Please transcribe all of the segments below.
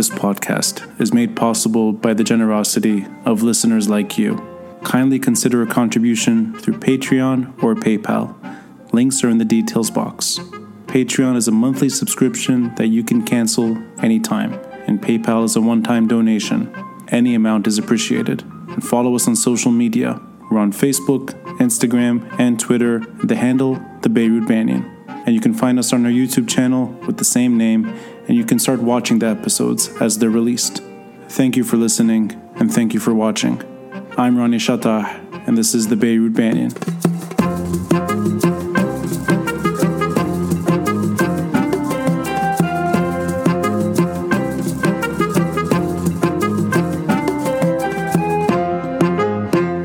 This podcast is made possible by the generosity of listeners like you. Kindly consider a contribution through Patreon or PayPal. Links are in the details box. Patreon is a monthly subscription that you can cancel anytime, and PayPal is a one time donation. Any amount is appreciated. And follow us on social media. We're on Facebook, Instagram, and Twitter, the handle, The Beirut Banyan. And you can find us on our YouTube channel with the same name, and you can start watching the episodes as they're released. Thank you for listening, and thank you for watching. I'm Ronnie Shatah, and this is The Beirut Banyan.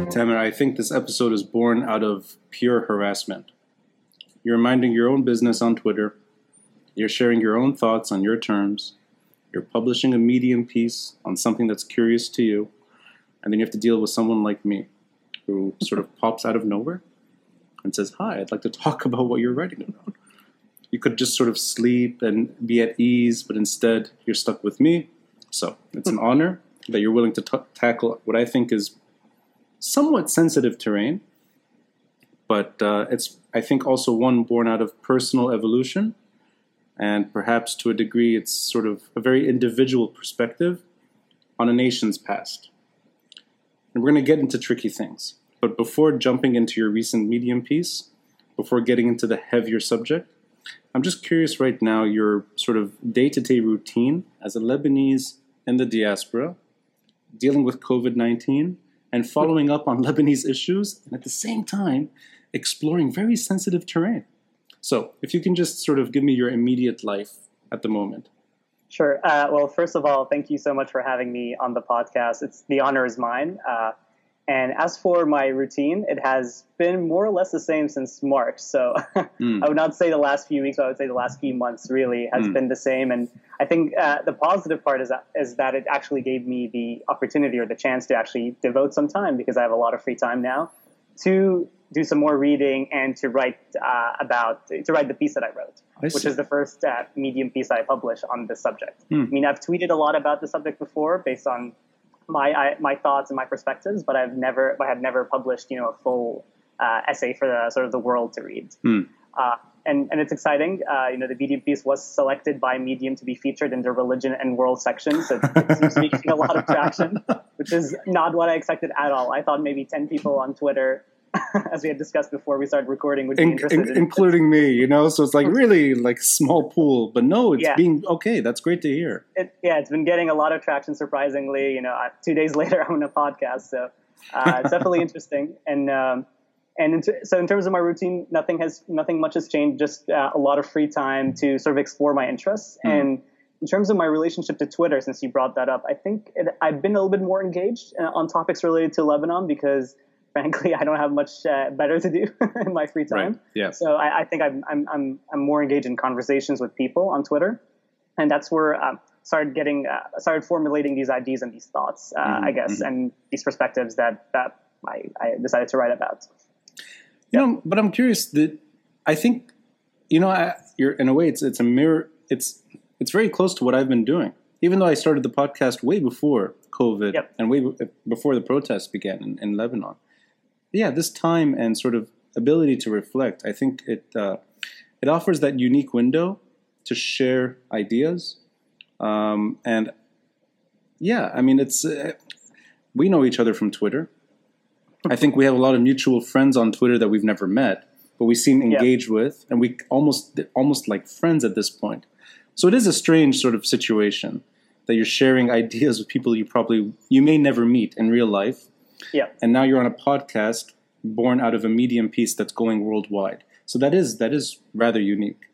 Tamer, I think this episode is born out of pure harassment. You're minding your own business on Twitter. You're sharing your own thoughts on your terms. You're publishing a Medium piece on something that's curious to you. And then you have to deal with someone like me who sort of pops out of nowhere and says, Hi, I'd like to talk about what you're writing about. You could just sort of sleep and be at ease, but instead you're stuck with me. So it's an honor that you're willing to t- tackle what I think is somewhat sensitive terrain, but uh, it's I think also one born out of personal evolution, and perhaps to a degree it's sort of a very individual perspective on a nation's past. And we're going to get into tricky things, but before jumping into your recent Medium piece, before getting into the heavier subject, I'm just curious right now your sort of day to day routine as a Lebanese in the diaspora, dealing with COVID 19 and following up on Lebanese issues, and at the same time, exploring very sensitive terrain. So, if you can just sort of give me your immediate life at the moment. Sure. Uh, well, first of all, thank you so much for having me on the podcast. It's the honor is mine. Uh, and as for my routine, it has been more or less the same since March. So mm. I would not say the last few weeks, I would say the last few months really has mm. been the same. And I think uh, the positive part is that, is that it actually gave me the opportunity or the chance to actually devote some time because I have a lot of free time now to do some more reading and to write uh, about to write the piece that I wrote, I which is the first uh, Medium piece I published on this subject. Mm. I mean, I've tweeted a lot about the subject before based on my I, my thoughts and my perspectives, but I've never I have never published you know a full uh, essay for the sort of the world to read. Hmm. Uh, and, and it's exciting. Uh, you know, the Medium piece was selected by Medium to be featured in the religion and world section, so it seems to be getting a lot of traction, which is not what I expected at all. I thought maybe ten people on Twitter as we had discussed before we started recording, would be in, interested in, including me. You know, so it's like really like small pool, but no, it's yeah. being okay. That's great to hear. It, yeah, it's been getting a lot of traction. Surprisingly, you know, two days later I'm on a podcast, so uh, it's definitely interesting. And um, and in t- so in terms of my routine, nothing has nothing much has changed. Just uh, a lot of free time to sort of explore my interests mm. and. In terms of my relationship to Twitter, since you brought that up, I think it, I've been a little bit more engaged uh, on topics related to Lebanon because frankly, I don't have much uh, better to do in my free time. Right. Yeah. So I, I, think I'm, I'm, I'm, I'm more engaged in conversations with people on Twitter. And that's where I um, started getting, uh, started formulating these ideas and these thoughts, uh, mm-hmm. I guess, mm-hmm. and these perspectives that, that I, I decided to write about. You know, but I'm curious that I think, you know, I, you're in a way, it's, it's a mirror. It's, it's very close to what I've been doing. Even though I started the podcast way before COVID yep. and way before the protests began in, in Lebanon yeah, this time and sort of ability to reflect, I think it uh, it offers that unique window to share ideas, um, and yeah, I mean, it's uh, we know each other from Twitter. I think we have a lot of mutual friends on Twitter that we've never met, but we seem engaged yeah. with, and we almost almost like friends at this point. So it is a strange sort of situation that you're sharing ideas with people you probably you may never meet in real life, yeah. And now you're on a podcast born out of a medium piece that's going worldwide. So that is that is rather unique.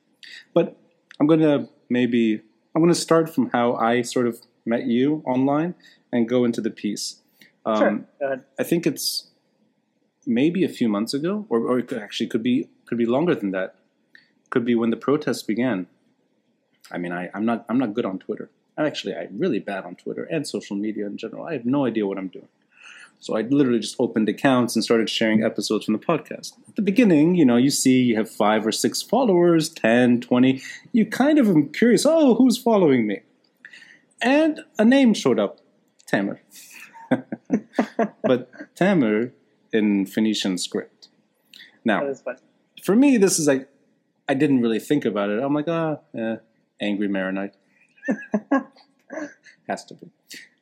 But I'm gonna maybe I'm gonna start from how I sort of met you online and go into the piece. Um, sure. I think it's maybe a few months ago, or, or it could actually could be could be longer than that. Could be when the protests began. I mean, I, I'm not I'm not good on Twitter. Actually, I'm actually really bad on Twitter and social media in general. I have no idea what I'm doing. So I literally just opened accounts and started sharing episodes from the podcast. At the beginning, you know, you see you have five or six followers, 10, 20. You kind of am curious, oh, who's following me? and a name showed up, Tamer. but Tamer in Phoenician script. Now, That is funny. for me, this is like I didn't really think about it. I'm like, ah, eh, angry Maronite. Has to be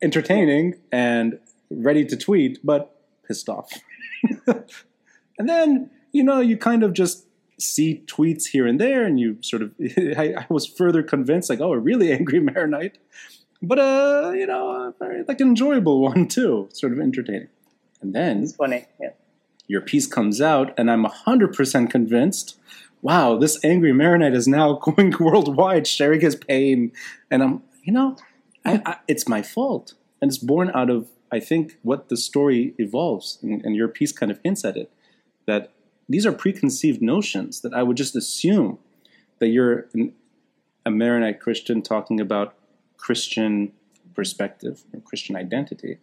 entertaining and ready to tweet, but pissed off. and then you know you kind of just see tweets here and there, and you sort of I, I was further convinced, like, oh, a really angry Maronite, but uh, you know, a very like an enjoyable one too, sort of entertaining. And then It's funny. Yeah. your piece comes out, and I'm 100% convinced wow, this angry Maronite is now going worldwide, sharing his pain. And I'm, you know, I, I, it's my fault. And it's born out of, I think, what the story evolves. And, and your piece kind of hints at it that these are preconceived notions that I would just assume that you're an, a Maronite Christian talking about Christian perspective or Christian identity.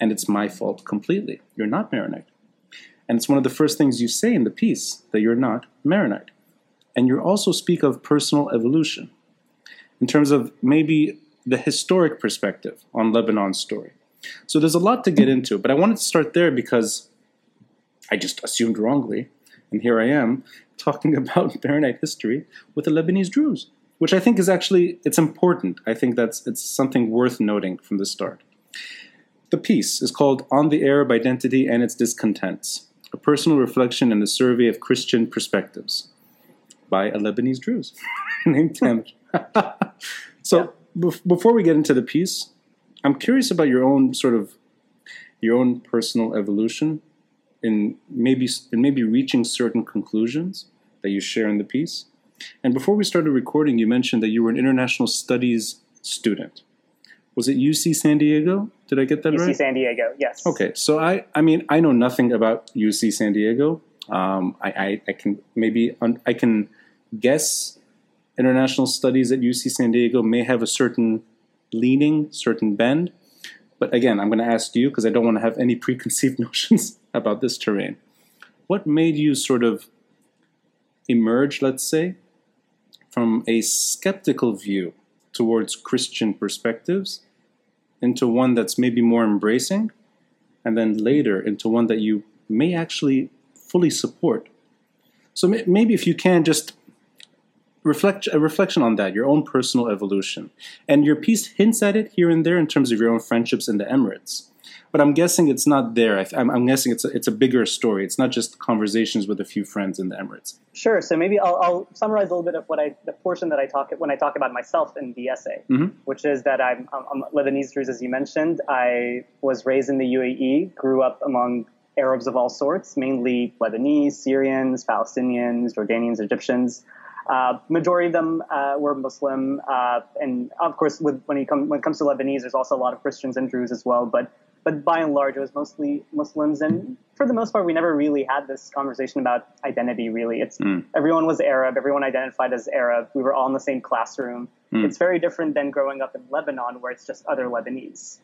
And it's my fault completely. You're not Maronite. And it's one of the first things you say in the piece that you're not Maronite. And you also speak of personal evolution in terms of maybe the historic perspective on Lebanon's story. So there's a lot to get into, but I wanted to start there because I just assumed wrongly, and here I am talking about Maronite history with the Lebanese Druze, which I think is actually it's important. I think that's it's something worth noting from the start. The piece is called On the Arab Identity and Its Discontents a personal reflection and a survey of Christian perspectives by a Lebanese Druze named Tamer. so bef- before we get into the piece, I'm curious about your own sort of your own personal evolution in maybe in maybe reaching certain conclusions that you share in the piece. And before we started recording, you mentioned that you were an international studies student. Was it UC San Diego? Did I get that UC right? UC San Diego, yes. Okay, so I, I mean, I know nothing about UC San Diego. Um, I, I, I can maybe un, I can guess international studies at UC San Diego may have a certain leaning, certain bend. But again, I'm going to ask you because I don't want to have any preconceived notions about this terrain. What made you sort of emerge, let's say, from a skeptical view towards Christian perspectives into one that's maybe more embracing, and then later into one that you may actually fully support. So maybe if you can just reflect a reflection on that, your own personal evolution, and your piece hints at it here and there in terms of your own friendships in the Emirates. But I'm guessing it's not there. I, I'm, I'm guessing it's a, it's a bigger story. It's not just conversations with a few friends in the Emirates. Sure. So maybe I'll, I'll summarize a little bit of what I, the portion that I talk when I talk about myself in the essay, Mhm. which is that I'm, I'm, I'm Lebanese Druze, as you mentioned. I was raised in the UAE, grew up among Arabs of all sorts, mainly Lebanese, Syrians, Palestinians, Jordanians, Egyptians. Uh, majority of them uh, were Muslim, uh, and of course, with, when, you come, when it comes to Lebanese, there's also a lot of Christians and Druze as well. But but by and large, it was mostly Muslims, and for the most part, we never really had this conversation about identity. Really, it's Mm. everyone was Arab, everyone identified as Arab. We were all in the same classroom. Mm. It's very different than growing up in Lebanon, where it's just other Lebanese,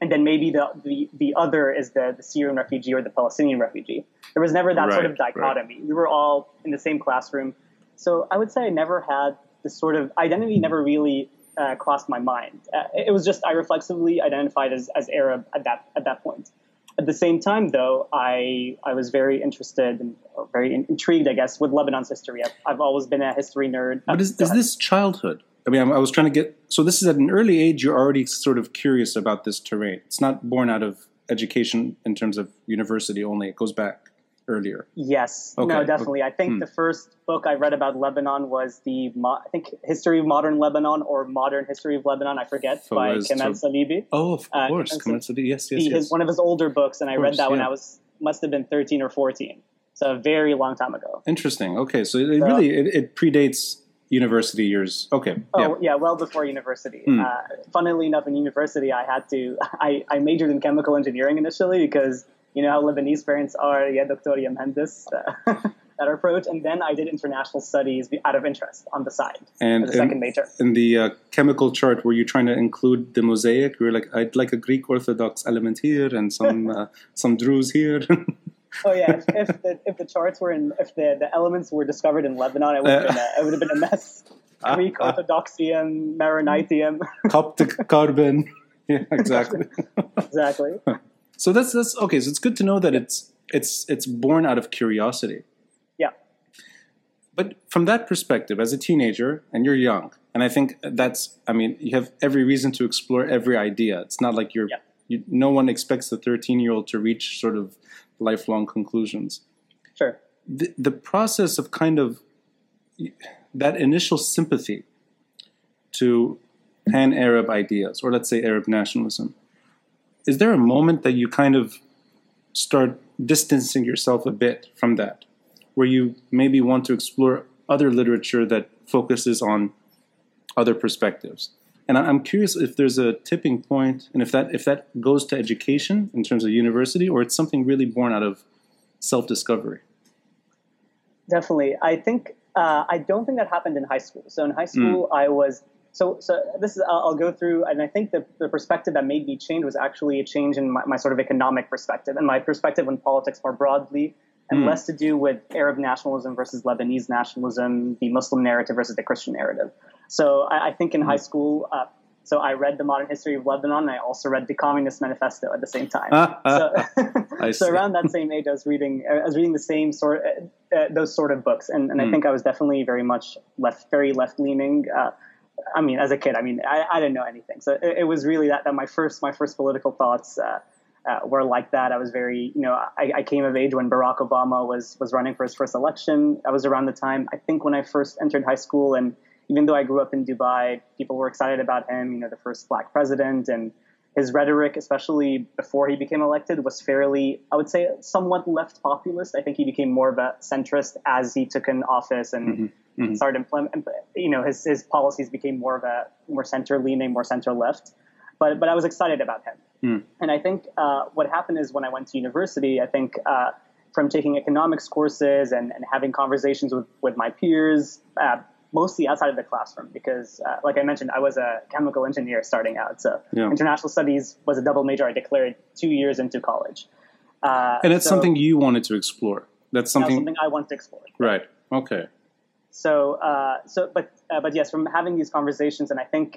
and then maybe the the, the other is the, the Syrian refugee or the Palestinian refugee. There was never that sort of Right, right. dichotomy. We were all in the same classroom, so I would say I never had this sort of identity. Never really uh, crossed my mind. Uh, it was just I reflexively identified as, as Arab at that at that point. At the same time, though, I I was very interested and very in- intrigued, I guess, with Lebanon's history. I've, I've always been a history nerd. But is, is this childhood? I mean, I was trying to get. So this is at an early age. You're already sort of curious about this terrain. It's not born out of education in terms of university only. It goes back earlier. Yes, Okay, no, okay. definitely. I think Hmm. the first book I read about Lebanon was the mo- I think History of Modern Lebanon or Modern History of Lebanon. I forget by Fawaz Kamal Salibi. Oh, of Uh, course. so- to the- yes, yes, He- yes. his, one of his older books, and I read that when. I was must have been thirteen or fourteen, so a very long time ago. Interesting. Okay, so it So- really it, it predates university years. Okay. Oh yeah. yeah, well before university. Hmm. Uh, funnily enough, in university, I had to I, I majored in chemical engineering initially because you know how Lebanese parents are. Yeah, doctor mhandis, uh, that approach, and then I did international studies out of interest on the side And as a second major. in the uh, chemical chart, were you trying to include the mosaic? You were like, I'd like a Greek Orthodox element here and some uh, some Druze here. Oh yeah, if, if the if the charts were in if the, the elements were discovered in Lebanon, it would have been a, it would have been a mess. Greek Orthodoxium, Maroniteum. Coptic carbon. Yeah, exactly. exactly. So that's that's okay. So it's good to know that it's it's it's born out of curiosity. Yeah. But from that perspective, as a teenager, and you're young, and I think that's I mean you have every reason to explore every idea. It's not like you're Yeah. you, no one expects the 13 year old to reach sort of lifelong conclusions. Sure. The, the process of kind of that initial sympathy to pan Arab ideas, or let's say Arab nationalism, is there a moment that you kind of start distancing yourself a bit from that, where you maybe want to explore other literature that focuses on other perspectives? And I'm curious if there's a tipping point, and if that if that goes to education in terms of university, or it's something really born out of self-discovery. Definitely. I think uh, I don't think that happened in high school. So in high school, I was so so. This is I'll, I'll go through, and I think the, the perspective that made me change was actually a change in my, my sort of economic perspective and my perspective on politics more broadly, and Mm. less to do with Arab nationalism versus Lebanese nationalism, the Muslim narrative versus the Christian narrative. So I, I think in high school. Uh, so I read the modern history of Lebanon, and I also read the Communist Manifesto at the same time. so, so around that same age, I was reading I was reading the same sort uh, uh, those sort of books, and, and I Mm. think I was definitely very much left, very left leaning. Uh, I mean, as a kid, I mean, I, I didn't know anything, so it, it was really that that my first my first political thoughts. Uh, uh, were like that. I was very, you know, I, I came of age when Barack Obama was was running for his first election. That was around the time I think when I first entered high school, and even though I grew up in Dubai, people were excited about him. You know, the first black president, and his rhetoric, especially before he became elected, was fairly, I would say, somewhat left populist. I think he became more of a centrist as he took in office and Mhm, mhm. started implement. You know, his his policies became more of a more center leaning, more center left. But but I was excited about him. Mm. And I think uh, what happened is when I went to university, I think uh, from taking economics courses and, and having conversations with, with my peers, uh, mostly outside of the classroom, because uh, like I mentioned, I was a chemical engineer starting out. So Yeah. international studies was a double major I declared two years into college. Uh, And it's so something you wanted to explore. That's that something, something I wanted to explore. right? Okay. So, uh, so, but, uh, but yes, from having these conversations, and I think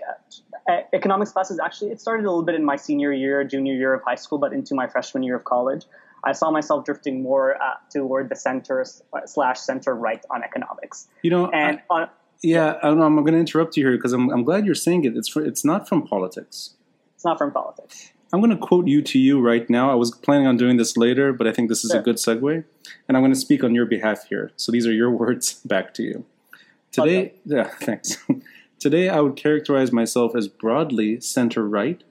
uh, economics classes actually it started a little bit in my senior year, junior year of high school, but into my freshman year of college, I saw myself drifting more uh, toward the center slash center right on economics, You know, and I, on, yeah, I don't know. I'm going to interrupt you here because I'm, I'm glad you're saying it. It's for, it's not from politics. it's not from politics. I'm going to quote you to you right now. I was planning on doing this later, but I think this is a good segue, and I'm going to speak on your behalf here. So these are your words back to you. Today, yeah, thanks. Today, I would characterize myself as broadly center right,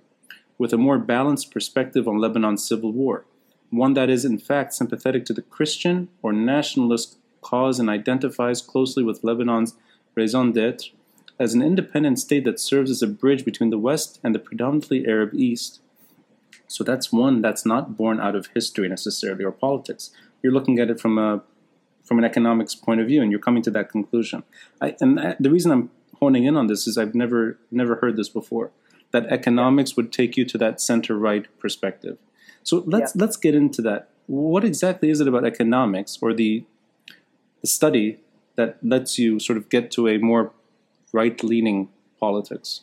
with a more balanced perspective on Lebanon's civil war, one that is in fact sympathetic to the Christian or nationalist cause and identifies closely with Lebanon's raison d'etre as an independent state that serves as a bridge between the West and the predominantly Arab East. So that's one that's not born out of history necessarily or politics. You're looking at it from a from an economics point of view, and you're coming to that conclusion. I, and I, the reason I'm honing in on this is I've never never heard this before. That economics would take you to that center right perspective. So let's let's get into that. What exactly is it about economics or the the study that lets you sort of get to a more right leaning politics?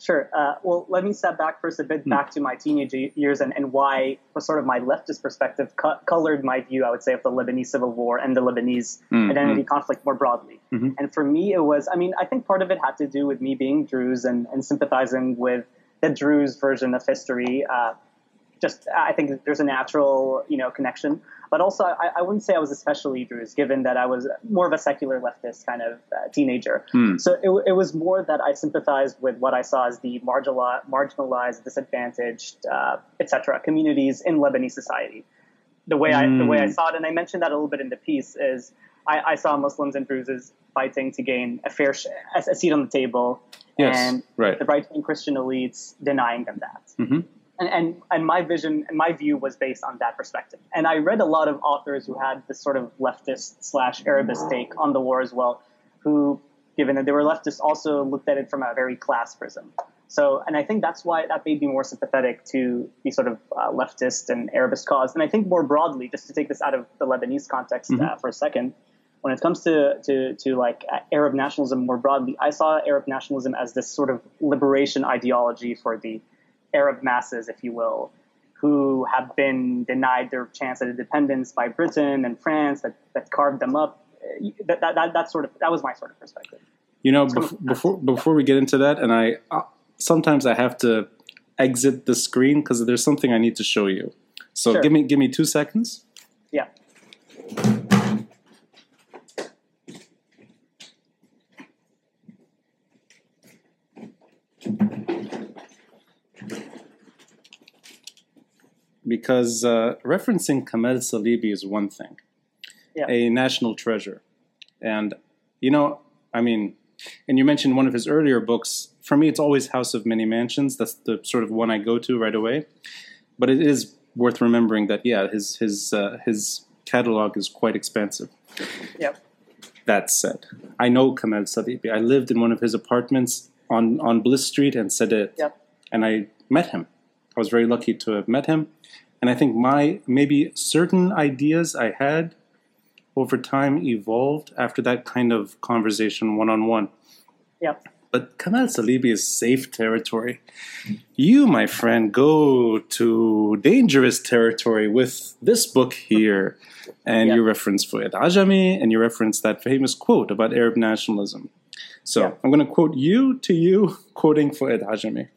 Sure. Uh, well, let me step back first a bit back to my teenage years and, and why sort of my leftist perspective co- colored my view, I would say, of the Lebanese civil war and the Lebanese Mm, identity conflict more broadly. Mhm. And for me, it was, I mean, I think part of it had to do with me being Druze and, and sympathizing with the Druze version of history. Uh, just, I think there's a natural, you know, connection. But also, I, I wouldn't say I was especially Druze, given that I was more of a secular leftist kind of uh, teenager. Hmm. So it, it was more that I sympathized with what I saw as the marginali- marginalized, disadvantaged, uh, etc. communities in Lebanese society. The way I the way I Mm. saw it, and I mentioned that a little bit in the piece, is I, I saw Muslims and Druzes fighting to gain a fair sh- a, a seat on the table, Yes, and right. the right wing Christian elites denying them that hmm and, and and my vision and my view was based on that perspective. And I read a lot of authors who had this sort of leftist slash Arabist take on the war as well, who, given that they were leftists, also looked at it from a very class prism. So, and I think that's why that made me more sympathetic to the sort of uh, leftist and Arabist cause. And I think more broadly, just to take this out of the Lebanese context uh, for a second, when it comes to, to, to like Arab nationalism more broadly, I saw Arab nationalism as this sort of liberation ideology for the Arab masses, if you will, who have been denied their chance at independence by Britain and France that, that carved them up. That, that, that, that sort of that was my sort of perspective. You know, bef- before before we get into that, and I uh, sometimes I have to exit the screen because there's something I need to show you. So Sure. give me give me two seconds. Yeah. Because uh, referencing Kamal Salibi is one thing, Yeah. a national treasure. And, you know, I mean, and you mentioned one of his earlier books. For me, it's always House of Many Mansions. That's the sort of one I go to right away. But it is worth remembering that, yeah, his, his, uh, his catalog is quite expansive. Yep. That said, I know Kamal Salibi. I lived in one of his apartments on, on Bliss Street and Sadat Yep. and I met him. I was very lucky to have met him. And I think my maybe certain ideas I had over time evolved after that kind of conversation one on one. Yep. But Kamal Salibi is safe territory. You, my friend, go to dangerous territory with this book here. And Yeah. you reference Fuad Ajami and you reference that famous quote about Arab nationalism. So Yeah. I'm going to quote you to you, quoting Fuad Ajami.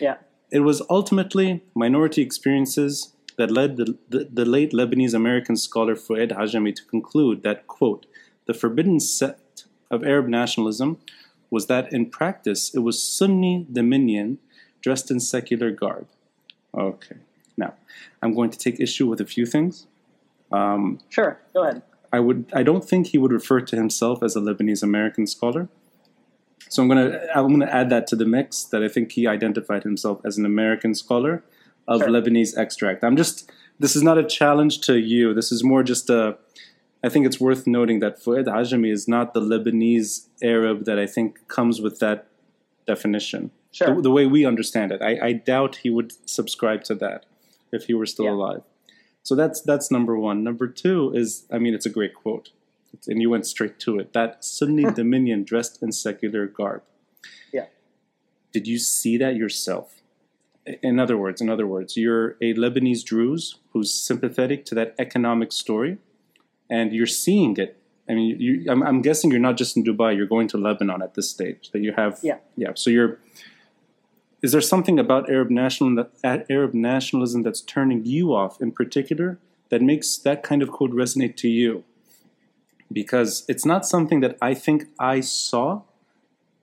Yeah. It was ultimately minority experiences that led the, the, the late Lebanese American scholar Fuad Ajami to conclude that, quote, the forbidden sect of Arab nationalism was that in practice it was Sunni dominion dressed in secular garb. Okay. Now, I'm going to take issue with a few things. Um, Sure. Go ahead. I would I don't think he would refer to himself as a Lebanese American scholar. So I'm gonna I'm gonna add that to the mix that I think he identified himself as an American scholar of Sure. Lebanese extract. I'm just this is not a challenge to you. This is more just a I think it's worth noting that Fuad Ajami is not the Lebanese Arab that I think comes with that definition. Sure. The, the way we understand it. I, I doubt he would subscribe to that if he were still Yeah. alive. So that's that's number one. Number two is, I mean, it's a great quote, and you went straight to it. That Sunni dominion dressed in secular garb. Yeah. Did you see that yourself? In other words, in other words, you're a Lebanese Druze who's sympathetic to that economic story, and you're seeing it. I mean, you, I'm, I'm guessing you're not just in Dubai. You're going to Lebanon at this stage. That you have, Yeah. yeah. So you're. Is there something about Arab national uh, Arab nationalism that's turning you off in particular that makes that kind of code resonate to you? Because it's not something that I think I saw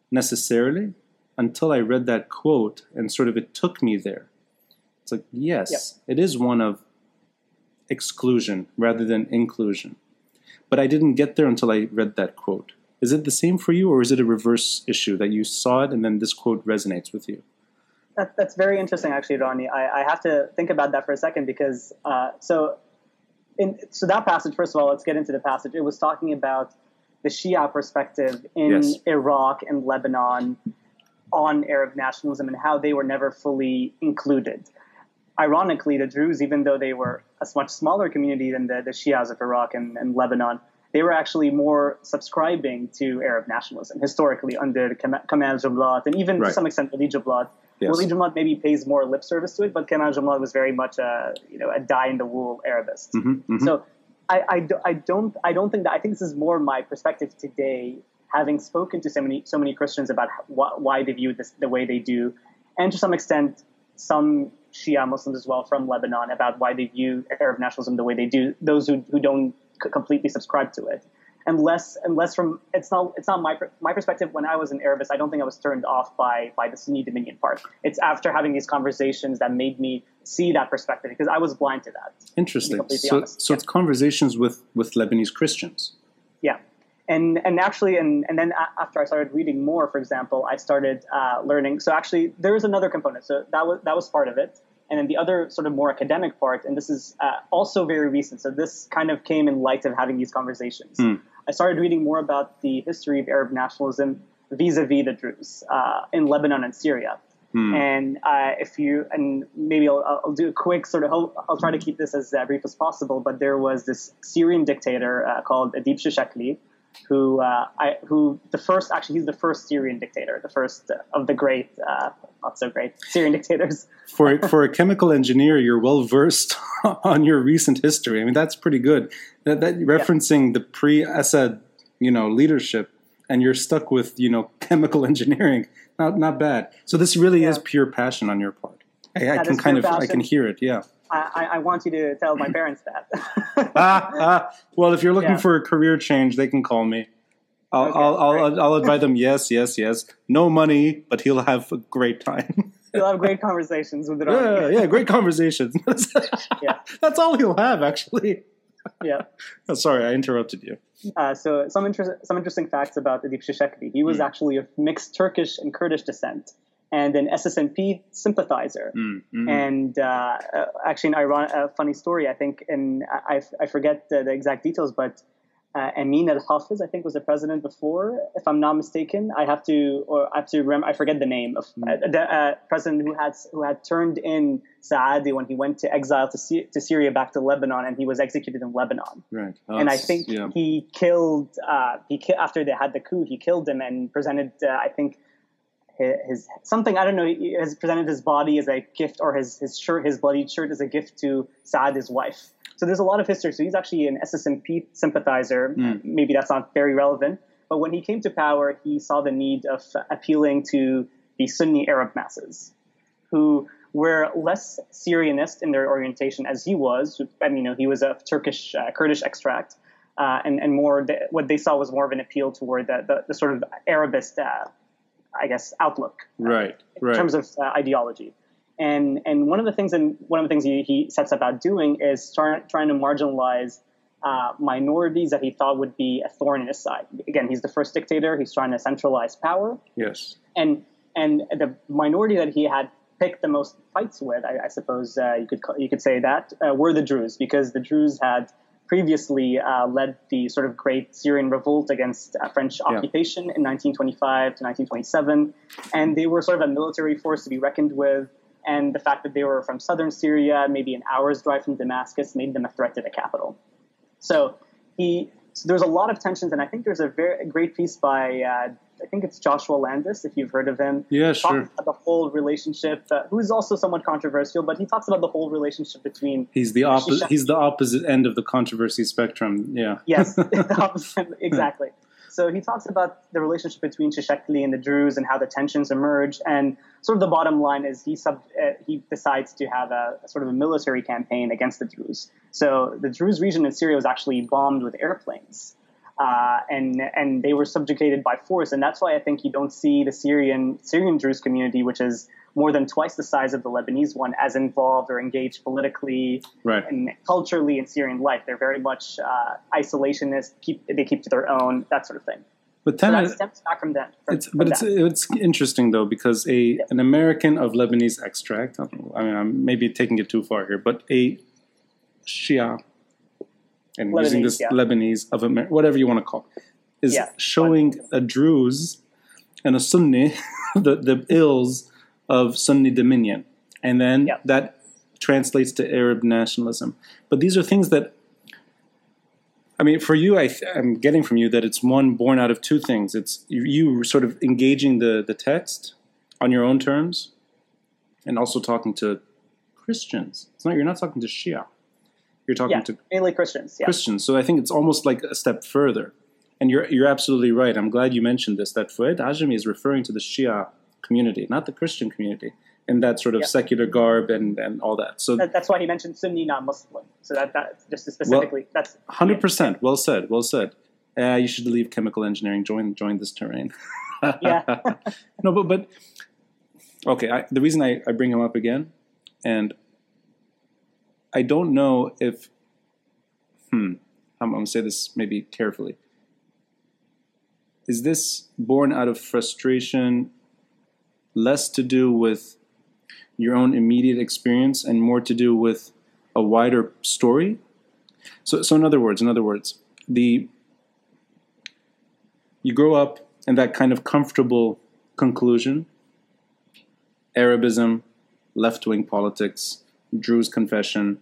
necessarily until I read that quote and sort of it took me there. It's like, yes, it is one of exclusion rather than inclusion. But I didn't get there until I read that quote. Is it the same for you, or is it a reverse issue that you saw it and then this quote resonates with you? That, that's very interesting, actually, Ronnie. I, I have to think about that for a second because uh, so, in so that passage. First of all, let's get into the passage. It was talking about the Shia perspective in Yes. Iraq and Lebanon on Arab nationalism and how they were never fully included. Ironically, the Druze, even though they were a much smaller community than the, the Shias of Iraq and, and Lebanon, they were actually more subscribing to Arab nationalism historically under Kamal Jumblatt and even Right. to some extent Ali Jumblatt. Yes. Walid Jumblatt maybe pays more lip service to it, but Kamal Jumblatt was very much a you know a die in the wool Arabist. Mhm, mhm. So I, I, do- I don't I don't think that I think this is more my perspective today, having spoken to so many so many Christians about wh- why they view this the way they do, and to some extent some Shia Muslims as well from Lebanon about why they view Arab nationalism the way they do. Those who, who don't c- completely subscribe to it, and less and less from it's not it's not my my perspective. When I was an Arabist, I don't think I was turned off by by the Sunni Dominion part. It's after having these conversations that made me see that perspective because I was blind to that. Interesting. completely So, honest, so yeah. it's conversations with, with Lebanese Christians. Yeah, and and actually, and and then after I started reading more, for example, I started uh, learning. So actually, there is another component. So that was that was part of it, and then the other sort of more academic part, and this is uh, also very recent. So this kind of came in light of having these conversations. Hmm. I started reading more about the history of Arab nationalism vis-a-vis the Druze uh, in Lebanon and Syria. Hmm. And uh, if you and maybe I'll, I'll do a quick sort of I'll, I'll try to keep this as uh, brief as possible. But there was this Syrian dictator uh, called Adib Shishakli, who uh, I who the first actually he's the first Syrian dictator, the first of the great uh, not so great Syrian dictators. For for a chemical engineer, you're well versed on your recent history. I mean, that's pretty good. That, that referencing the pre-Assad, you know, leadership, and you're stuck with you know chemical engineering. Not not bad. So this really is pure passion on your part. I, I can kind of pure I can hear it. Yeah. I, I, want you to tell my parents that. ah, ah. Well, if you're looking Yeah. for a career change, they can call me. I'll, Okay, I'll, I'll. I'll advise them, yes, yes, yes. No money, but he'll have a great time. he'll have great conversations with the yeah, yeah, great conversations. Yeah. That's all he'll have, actually. yeah. Oh, sorry, I interrupted you. Uh, so some inter- some interesting facts about Adib Shishakli. He was Mm. actually of mixed Turkish and Kurdish descent, and an SSNP sympathizer. Mm, mhm. And uh, uh, actually, an iron- a funny story. I think, and I, I forget the, the exact details, but uh, Amin al Hafiz, I think, was the president before, if I'm not mistaken. I have to, or I have to remember. I forget the name of uh, the uh, president who had who had turned in Saadeh when he went to exile to, to Syria back to Lebanon, and he was executed in Lebanon right. and I think yeah. he killed. Uh, he ki- after they had the coup, he killed him and presented. Uh, I think his, his something. I don't know. He has presented his body as a gift, or his his shirt, his bloodied shirt, as a gift to Saad, his wife. So there's a lot of history. So he's actually an SSNP sympathizer. Mm. Maybe that's not very relevant. But when he came to power, he saw the need of appealing to the Sunni Arab masses, who were less Syrianist in their orientation as he was. I mean, you know, he was of Turkish uh, Kurdish extract, uh, and and more the, what they saw was more of an appeal toward the the, the sort of Arabist, uh, I guess, outlook right, in right. terms of uh, ideology. And and one of the things and one of the things he, he sets about doing is start, trying to marginalize uh, minorities that he thought would be a thorn in his side. Again, he's the first dictator. He's trying to centralize power, yes. and and the minority that he had picked the most fights with, I, I suppose uh, you could call, you could say that, uh, were the Druze, because the Druze had previously uh, led the sort of great Syrian revolt against uh, French Yeah. occupation in 1925 to 1927, and they were sort of a military force to be reckoned with. And the fact that they were from southern Syria, maybe an hour's drive from Damascus, made them a threat to the capital. So he so there's a lot of tensions, and I think there's a very a great piece by uh, I think it's Joshua Landis, if you've heard of him. Yeah, sure. about the whole relationship, uh, who's also somewhat controversial, but he talks about the whole relationship between He's the opposite. He's the opposite end of the controversy spectrum. Yeah. yes, opposite, exactly. So he talks about the relationship between Shishakli and the Druze and how the tensions emerge. And sort of the bottom line is he sub, uh, he decides to have a, a sort of a military campaign against the Druze. So the Druze region in Syria was actually bombed with airplanes. Uh, and and they were subjugated by force, and that's why I think you don't see the Syrian Syrian Druze community, which is more than twice the size of the Lebanese one, as involved or engaged politically Right. and culturally in Syrian life. They're very much uh, isolationist. Keep they keep to their own that sort of thing. But So then that stems back from them. From, It's, from but it's that. it's interesting though because a an American of Lebanese extract. I mean, I'm maybe taking it too far here, but a Shia, and using this yeah. Lebanese of Amer- whatever you want to call, it, is Yeah, showing a Druze and a Sunni the the ills of Sunni dominion, and then Yeah. that translates to Arab nationalism. But these are things that I mean, for you, I th- I'm getting from you that it's one born out of two things. It's you, you sort of engaging the, the text on your own terms, and also talking to Christians. It's not you're not talking to Shia. You're talking yeah, to mainly Christians. Yeah, Christians. So I think it's almost like a step further. And you're you're absolutely right. I'm glad you mentioned this. That Fuad Ajami is referring to the Shia community, not the Christian community, in that sort of Yeah. secular garb and, and all that. So that, that's why he mentioned Sunni, not Muslim. So that that just specifically that's Hundred percent. Well said. Well said. Uh, you should leave chemical engineering. Join join this terrain. Yeah. no, but but okay. I, the reason I, I bring him up again, and I don't know if hmm. I'm, I'm going to say this maybe carefully. Is this born out of frustration, less to do with your own immediate experience, and more to do with a wider story? So, so in other words, in other words, the you grow up in that kind of comfortable conclusion, Arabism, left wing politics, Druze confession,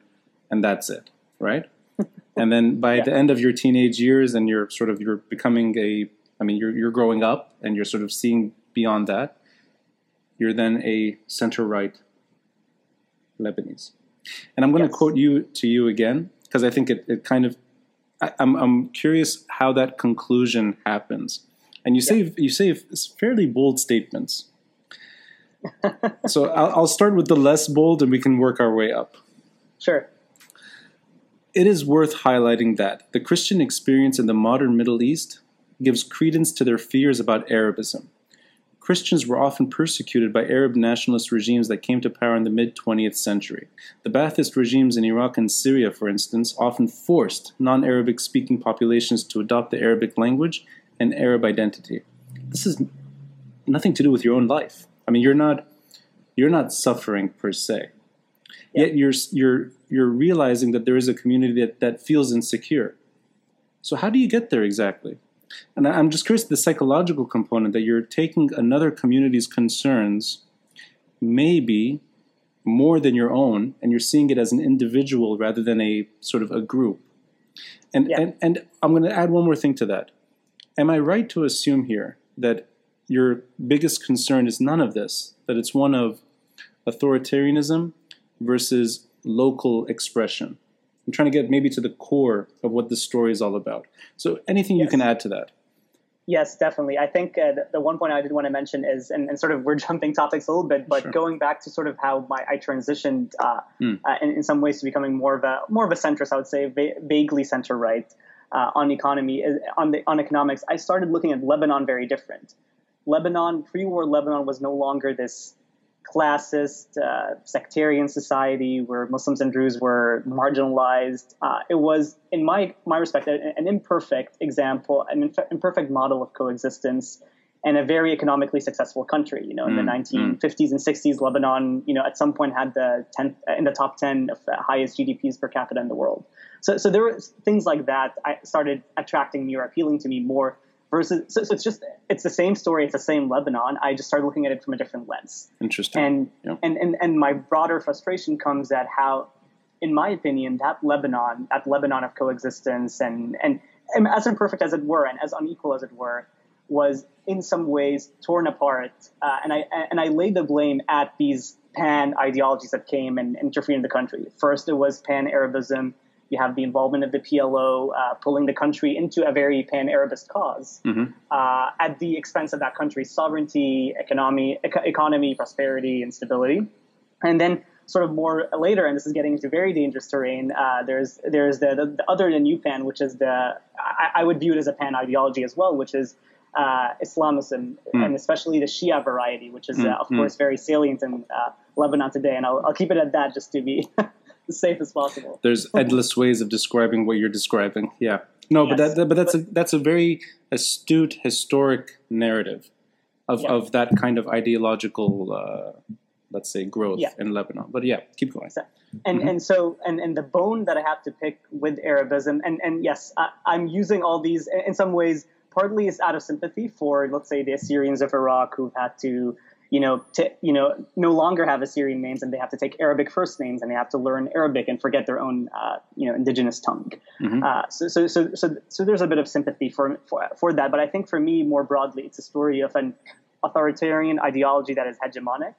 and that's it, right? and then by yeah. the end of your teenage years and you're sort of you're becoming a I mean you're you're growing up and you're sort of seeing beyond that, you're then a center right Lebanese. And I'm going yes. to quote you to you again because I think it, it kind of I, I'm, I'm curious how that conclusion happens. And you say you say fairly bold statements. So I'll, I'll start with the less bold, and we can work our way up. Sure. It is worth highlighting that the Christian experience in the modern Middle East gives credence to their fears about Arabism. Christians were often persecuted by Arab nationalist regimes that came to power in the mid 20th century. The Ba'athist regimes in Iraq and Syria, for instance, often forced non Arabic speaking populations to adopt the Arabic language and Arab identity. This is nothing to do with your own life. I mean, you're not you're not suffering per se. Yet you're you're you're realizing that there is a community that, that feels insecure. So how do you get there exactly? And I'm just curious the psychological component that you're taking another community's concerns, maybe more than your own, and you're seeing it as an individual rather than a sort of a group. And yeah. and, and I'm going to add one more thing to that. Am I right to assume here that your biggest concern is none of this, that it's one of authoritarianism versus local expression? I'm trying to get maybe to the core of what this story is all about. So, anything yes. you can add to that? Yes, definitely. I think uh, the, the, one point I did want to mention is, and, and, sort of we're jumping topics a little bit, but sure. going back to sort of how my I transitioned uh, mm. uh, in, in, some ways to becoming more of a more of a centrist, I would say, va- vaguely center right uh, on economy, uh, on the on economics. I started looking at Lebanon very different. Lebanon, pre-war Lebanon, was no longer this classist, uh, sectarian society where Muslims and Druze were marginalized. Uh, it was, in my my respect, an, imperfect example, an imperfect model of coexistence, and a very economically successful country. You know, in mm, the 1950s mm. and 60s, Lebanon, you know, at some point had the 10th in the top 10 of the highest GDPs per capita in the world. So, so there were things like that. I started attracting me or appealing to me more versus so, so, it's just it's the same story it's the same lebanon i just started looking at it from a different lens. Interesting. And yeah. and, and and my broader frustration comes at how in my opinion that lebanon that lebanon of coexistence and and, and as imperfect as it were and as unequal as it were was in some ways torn apart uh, and i and i laid the blame at these pan ideologies that came and interfered in the country. First it was pan arabism you have the involvement of the PLO uh, pulling the country into a very pan-Arabist because mm-hmm. uh, at the expense of that country's sovereignty, economy, economy, prosperity, and stability. And then sort of more later, and this is getting into very dangerous terrain. Uh, there's there's the, the, the, other than new pan, which is the I, I, would view it as a pan ideology as well, which is uh, Islamism mm. and especially the Shia variety, which is mm. uh, of mm. course very salient in uh, Lebanon today. And I'll, I'll keep it at that just to be as safe as possible. There's endless ways of describing what you're describing. Yeah. No, yes. but that, but that's a that's a very astute historic narrative of, yeah. of that kind of ideological uh, let's say growth yeah. in Lebanon. But yeah, keep going. And mm-hmm. and so and and the bone that I have to pick with Arabism and and yes, I, I'm using all these in some ways partly is out of sympathy for let's say the Assyrians of Iraq who've had to you know, to you know, no longer have Assyrian names and they have to take Arabic first names and they have to learn Arabic and forget their own, uh, you know, indigenous tongue. Mm-hmm. Uh, so, so, so, so, so there's a bit of sympathy for, for for that. But I think for me, more broadly, it's a story of an authoritarian ideology that is hegemonic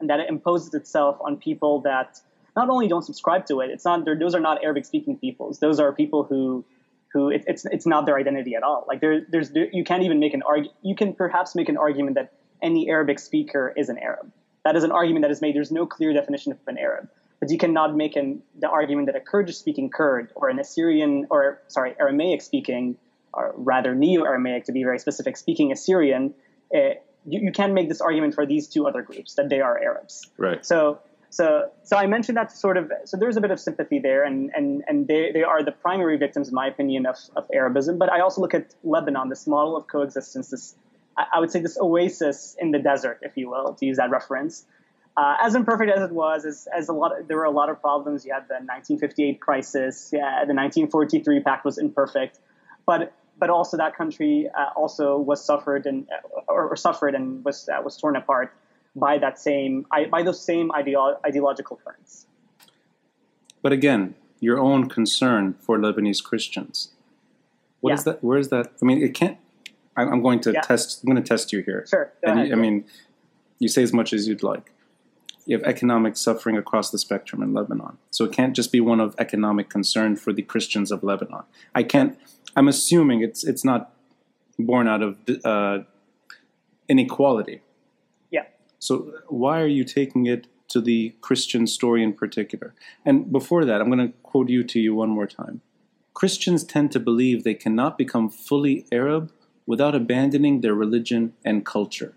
and that it imposes itself on people that not only don't subscribe to it. It's not those are not Arabic speaking peoples. Those are people who who it, it's it's not their identity at all. Like there, there's there, you can't even make an argue. You can perhaps make an argument that any Arabic speaker is an Arab. That is an argument that is made. There's no clear definition of an Arab. But you cannot make an, the argument that a Kurdish speaking Kurd or an Assyrian, or sorry, Aramaic speaking, or rather Neo Aramaic to be very specific, speaking Assyrian, uh, you, you can make this argument for these two other groups that they are Arabs. Right. So so, so I mentioned that sort of. So there's a bit of sympathy there, and and and they, they are the primary victims, in my opinion, of, of Arabism. But I also look at Lebanon, this model of coexistence, this I would say this oasis in the desert, if you will, to use that reference. Uh, as imperfect as it was, as, as a lot, of, there were a lot of problems. You had the 1958 crisis. Yeah, the 1943 pact was imperfect, but but also that country uh, also was suffered and or, or, suffered and was uh, was torn apart. by that same by those same ideo- ideological currents. But again, your own concern for Lebanese Christians. What Yeah. is that? Where is that? I mean, it can't. I'm I'm going to Yeah. test. I'm going to test you here. Sure. Go And you, I mean, you say as much as you'd like. You have economic suffering across the spectrum in Lebanon, so it can't just be one of economic concern for the Christians of Lebanon. I can't. I'm assuming it's it's not born out of uh, inequality. Yeah. So why are you taking it to the Christian story in particular? And before that, I'm going to quote you to you one more time. Christians tend to believe they cannot become fully Arab without abandoning their religion and culture.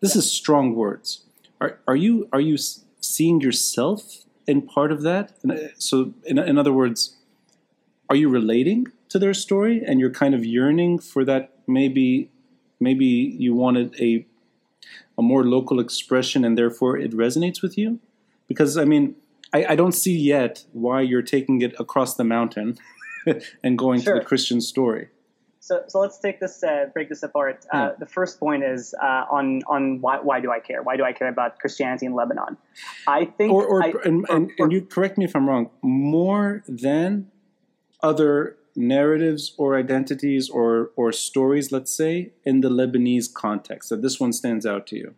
This is strong words. Are, are you are you seeing yourself in part of that? So, in, in other words, are you relating to their story and you're kind of yearning for that? Maybe, maybe you wanted a a more local expression and therefore it resonates with you? Because I mean, I, I don't see yet why you're taking it across the mountain and going to the Christian story. So, so let's take this, uh, break this apart. Uh, Yeah. The first point is uh, on on why, why do I care? Why do I care about Christianity in Lebanon? I think, Or, or I, and, or- and, and you correct me if I'm wrong, more than other narratives or identities or, or stories, let's say, in the Lebanese context, that this one stands out to you.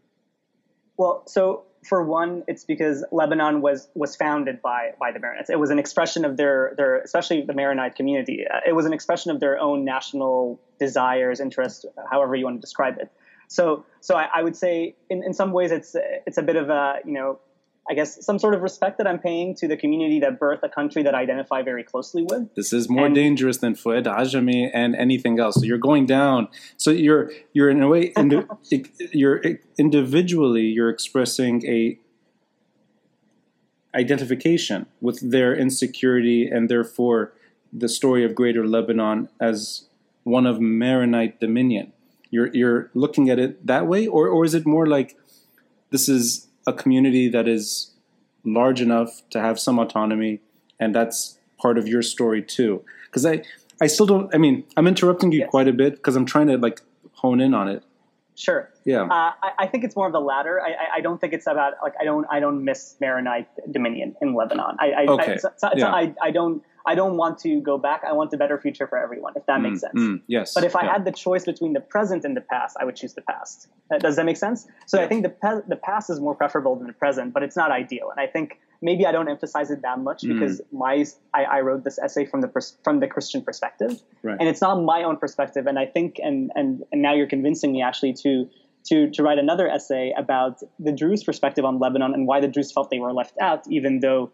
Well, so for one, it's because Lebanon was was founded by by the Maronites. It was an expression of their their, especially the Maronite community. Uh, it was an expression of their own national desires, interests, however you want to describe it. So, so I, I would say, in, in some ways, it's it's a bit of a you know, I guess some sort of respect that I'm paying to the community that birthed a country that I identify very closely with. This is more And- dangerous than Fuad Ajami and anything else. So you're going down. So you're you're in a way indi- you're individually you're expressing a identification with their insecurity and therefore the story of Greater Lebanon as one of Maronite dominion. You're you're looking at it that way, or or is it more like this is a community that is large enough to have some autonomy, and that's part of your story too? Because I I still don't. I mean, I'm interrupting you quite a bit because I'm trying to like hone in on it. Sure. Yeah. Uh, I, I think it's more of the latter. I, I, I don't think it's about like I don't I don't miss Maronite dominion in Lebanon. I, I, Okay. I, so- so- Yeah. I, I don't I don't want to go back. I want a better future for everyone. If that makes Mm, sense. mm, yes. But if I yeah. had the choice between the present and the past, I would choose the past. Does that make sense? So I think the pe- the past is more preferable than the present, but it's not ideal. And I think maybe I don't emphasize it that much Mm. because my I, I wrote this essay from the pers- from the Christian perspective, Right. and it's not my own perspective. And I think and and and now you're convincing me actually to. To, to write another essay about the Druze perspective on Lebanon and why the Druze felt they were left out, even though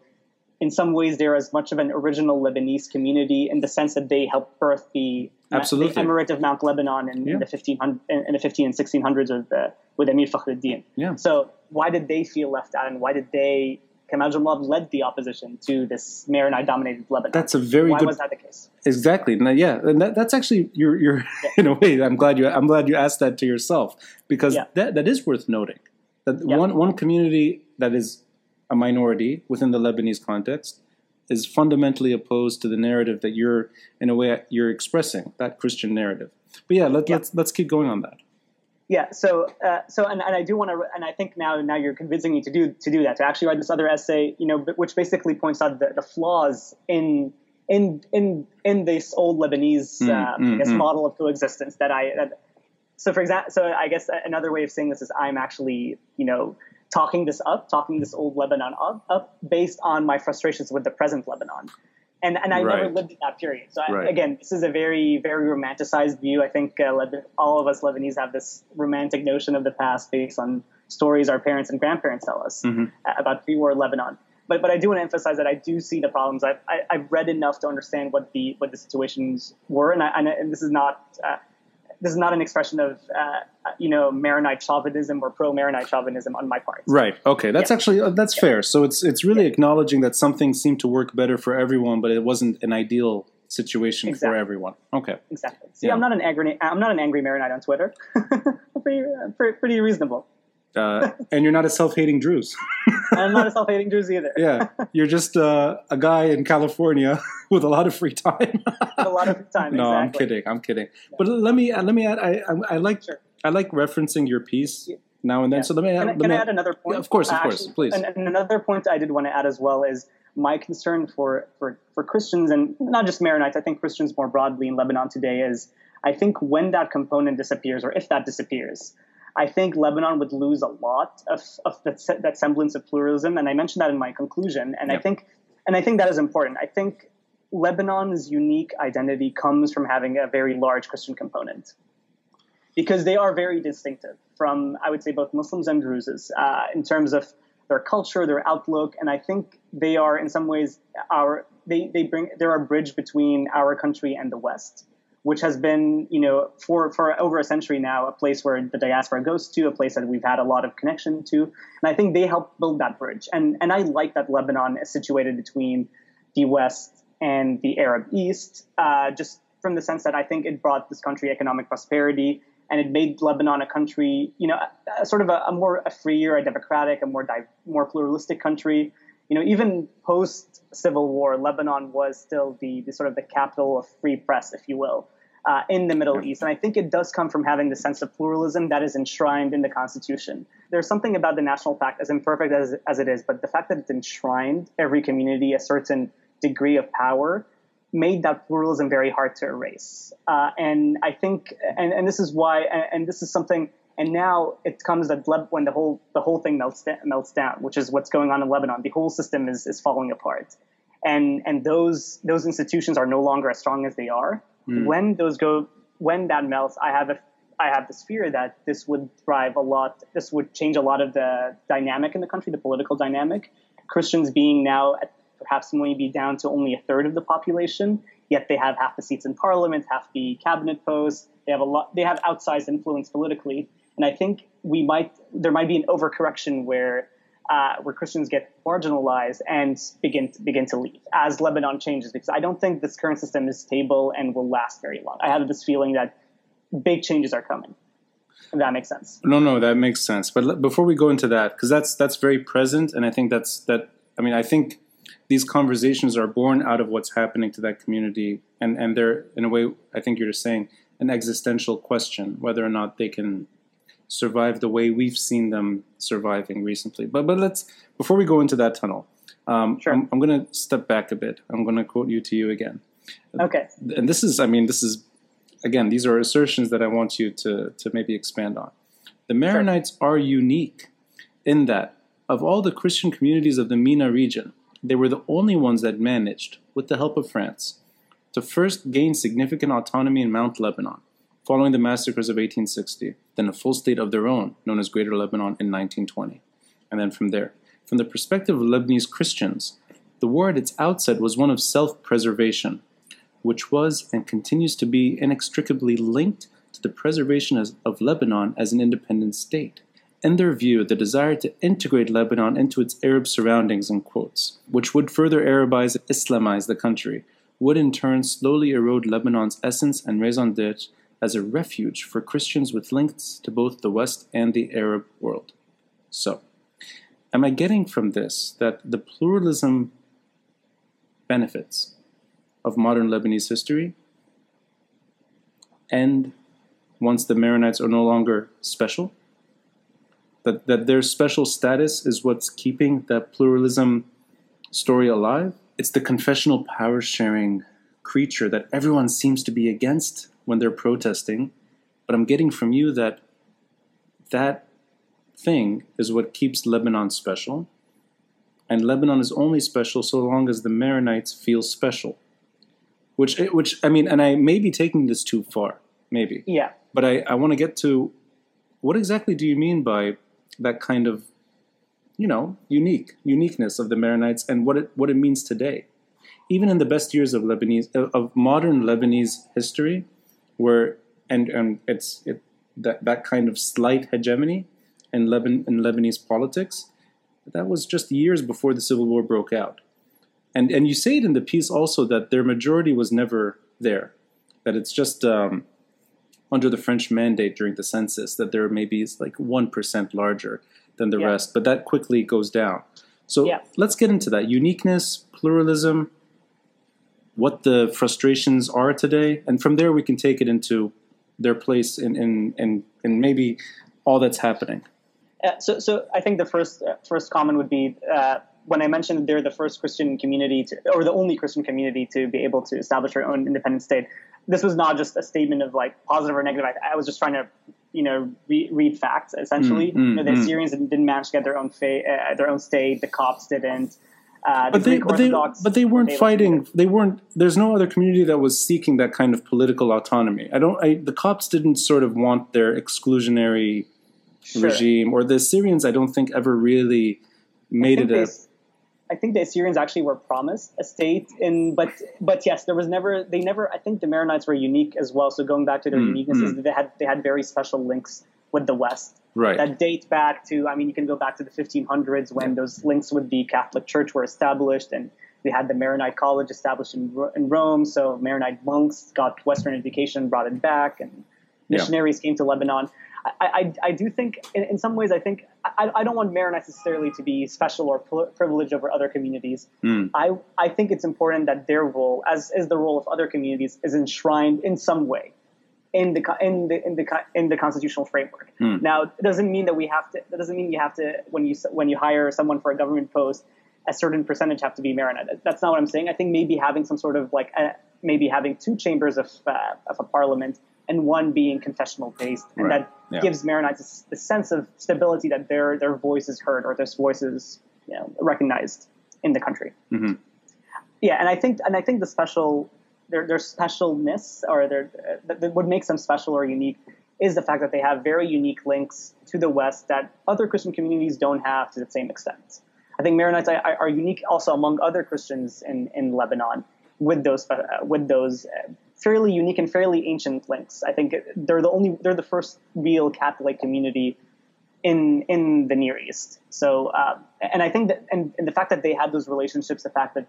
in some ways they're as much of an original Lebanese community in the sense that they helped birth the, Absolutely. the Emirate of Mount Lebanon in, Yeah. in the 1500 in, in the 15 and 1600s with, uh, with Emir Fakhruddin. Yeah. So why did they feel left out and why did they, Kamal Jumblatt led the opposition to this Maronite dominated Lebanon? That's a very why good was that the case? Exactly. No, yeah, and that, that's actually you're you're in a way. I'm glad you I'm glad you asked that to yourself because Yeah. that that is worth noting. That Yeah. one one community that is a minority within the Lebanese context is fundamentally opposed to the narrative that you're in a way you're expressing that Christian narrative. But yeah, let, Yeah. let's let's keep going on that. Yeah. So, uh, so, and, and I do want to, and I think now, now you're convincing me to do to do that to actually write this other essay, you know, which basically points out the, the flaws in in in in this old Lebanese, Mm, uh, mm, I guess, mm. model of coexistence that I. That, so, for example, so I guess another way of saying this is I'm actually, you know, talking this up, talking this old Lebanon up, up based on my frustrations with the present Lebanon. And, and I never lived in that period. So I, Right. again, this is a very, very romanticized view. I think uh, Leb- all of us Lebanese have this romantic notion of the past based on stories our parents and grandparents tell us Mhm. uh, about pre-war Lebanon. But but I do want to emphasize that I do see the problems. I've, I, I've read enough to understand what the what the situations were, and, I, and, and this is not uh, this is not an expression of uh, you know Maronite chauvinism or pro-Maronite chauvinism on my part. Right. Okay. That's Yeah. actually uh, that's fair. So it's it's really acknowledging that something seemed to work better for everyone, but it wasn't an ideal situation for everyone. Okay. Exactly. See, Yeah. I'm not an angry I'm not an angry Maronite on Twitter. pretty, uh, pretty pretty reasonable. Uh, and you're not a self-hating Druze. I'm not a self-hating Druze either. yeah, you're just uh, a guy in California with a lot of free time. a lot of time. no, I'm kidding. I'm kidding. But let me uh, let me add. I I, I like Sure. I like referencing your piece now and then. Yeah. So let me, Can, I, let can me I add another point? Yeah, of course, of Uh, course, actually, please. And, and another point I did want to add as well is my concern for, for, for Christians and not just Maronites, I think Christians more broadly in Lebanon today is I think when that component disappears, or if that disappears, I think Lebanon would lose a lot of, of that, that semblance of pluralism. And I mentioned that in my conclusion. And I think and I think that is important. I think Lebanon's unique identity comes from having a very large Christian component because they are very distinctive from, I would say, both Muslims and Druzes uh, in terms of their culture, their outlook, and I think they are in some ways our they they bring they're a bridge between our country and the West, which has been you know for for over a century now a place where the diaspora goes to, a place that we've had a lot of connection to, and I think they help build that bridge. And and I like that Lebanon is situated between the West and the Arab East, uh, just from the sense that I think it brought this country economic prosperity and it made Lebanon a country, you know, a, a sort of a, a, more a freer, a democratic, a more di- more pluralistic country. You know, even post Civil War, Lebanon was still the, the sort of the capital of free press, if you will, uh, in the Middle East. And I think it does come from having the sense of pluralism that is enshrined in the Constitution. There's something about the National Pact, as imperfect as, as it is, but the fact that it's enshrined every community a certain degree of power made that pluralism very hard to erase. Uh, and I think, and, and this is why, and, and, this is something, and now it comes that when the whole the whole thing melts melts down, which is what's going on in Lebanon. The whole system is is falling apart, and and those those institutions are no longer as strong as they are. Mm. When those go, when that melts, I have a I have this fear that this would drive a lot. This would change a lot of the dynamic in the country, the political dynamic. Christians being now at perhaps maybe down to only a third of the population, yet they have half the seats in parliament, half the cabinet posts. They have a lot. They have outsized influence politically, and I think we might there might be an overcorrection where uh, where Christians get marginalized and begin to, begin to leave as Lebanon changes. Because I don't think this current system is stable and will last very long. I have this feeling that big changes are coming. If that makes sense. No, no, that makes sense. But before we go into that, because that's that's very present, and I think that's that. I mean, I think these conversations are born out of what's happening to that community and and they're in a way i think you're just saying an existential question whether or not they can survive the way we've seen them surviving recently. But but let's before we go into that tunnel um, sure. i'm, I'm going to step back a bit. I'm going to quote you to you again. Okay. And this is i mean this is again these are assertions that i want you to to maybe expand on. The maronites sure. are unique in that of all the christian communities of the MENA region they were the only ones that managed, with the help of France, to first gain significant autonomy in Mount Lebanon, following the massacres of 1860, then a full state of their own, known as Greater Lebanon, in 1920. And then from there, from the perspective of Lebanese Christians, the war at its outset was one of self preservation, which was and continues to be inextricably linked to the preservation of Lebanon as an independent state in their view, the desire to integrate Lebanon into its Arab surroundings, in quotes, which would further Arabize and Islamize the country, would in turn slowly erode Lebanon's essence and raison d'etre as a refuge for Christians with links to both the West and the Arab world. So, am I getting from this that the pluralism benefits of modern Lebanese history end once the Maronites are no longer special? that, that their special status is what's keeping that pluralism story alive. It's the confessional power sharing creature that everyone seems to be against when they're protesting. But I'm getting from you that that thing is what keeps Lebanon special. And Lebanon is only special so long as the Maronites feel special. Which, eh, which I mean, and I may be taking this too far, maybe. Yeah. But I, I want to get to what exactly do you mean by that kind of you know unique uniqueness of the Maronites and what it what it means today. Even in the best years of Lebanese of modern Lebanese history, where and and it's it, that that kind of slight hegemony in Lebanon in Lebanese politics, that was just years before the civil war broke out. And and you say it in the piece also that their majority was never there, that it's just um, under the French mandate during the census that there maybe is like 1% larger than the yeah. rest, but that quickly goes down. So yeah. let's get into that uniqueness, pluralism, what the frustrations are today, and from there we can take it into their place in in in, in maybe all that's happening. Uh, so, so I think the first uh, first comment would be uh, when I mentioned they're the first Christian community to, or the only Christian community to be able to establish their own independent state. This was not just a statement of like positive or negative. I, I was just trying to, you know, re- read facts essentially. Mm, mm, you know, the mm. Assyrians didn't manage to get their own fa- uh, their own state. The Copts didn't. Uh, the But they, but they, but they were weren't to fighting. They weren't. There's no other community that was seeking that kind of political autonomy. I don't. I, the Copts didn't sort of want their exclusionary Sure. regime, or the Assyrians. I don't think ever really made it a. they, I think the Assyrians actually were promised a state in, but but yes, there was never they never. I think the Maronites were unique as well. So going back to their Mm, uniquenesses, they had they had very special links with the West Right. that date back to. I mean, you can go back to the 1500s when those links with the Catholic Church were established, and we had the Maronite College established in, in Rome. So Maronite monks got Western education, brought it back, and Yeah. missionaries came to Lebanon. I, I, I do think, in, in some ways, I think I, I don't want Maronites necessarily to be special or pri- privileged over other communities. Mm. I, I think it's important that their role, as is the role of other communities, is enshrined in some way in the in the in the in the constitutional framework. Hmm. Now, it doesn't mean that we have to. That doesn't mean you have to when you when you hire someone for a government post, a certain percentage have to be Maronite. That's not what I'm saying. I think maybe having some sort of like uh maybe having two chambers of uh, of a parliament and one being confessional based, and Right. that Yeah. gives Maronites a a sense of stability that their their voice is heard or their voice is you know, recognized in the country. Mhm. Yeah, and I think and I think the special their their specialness or their uh, what makes them special or unique is the fact that they have very unique links to the West that other Christian communities don't have to the same extent. I think Maronites are, are unique also among other Christians in, in Lebanon with those uh, with those uh, fairly unique and fairly ancient links. I think they're the only they're the first real Catholic community in in the Near East. So, uh, and I think that and, and the fact that they had those relationships, the fact that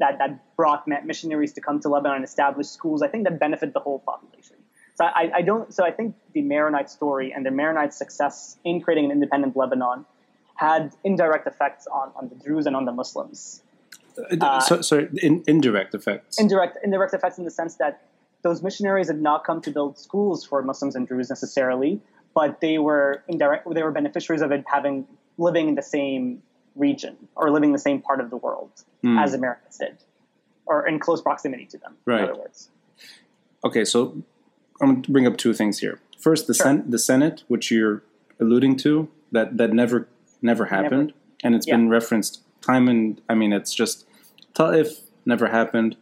that that brought missionaries to come to Lebanon and establish schools, I think that benefit the whole population. So I, I don't. So I think the Maronite story and the Maronite success in creating an independent Lebanon had indirect effects on, on the Druze and on the Muslims. Uh, so, so in, indirect effects. Indirect indirect effects in the sense that those missionaries had not come to build schools for Muslims and Druze necessarily, but they were indirect. They were beneficiaries of it having living in the same region or living the same part of the world Hmm. as Americans did, or in close proximity to them. Right. In other words, okay, so I'm going to bring up two things here. First, the Sure. sen- the Senate, which you're alluding to, that that never never happened, and it's been referenced time and I mean, it's just if never happened.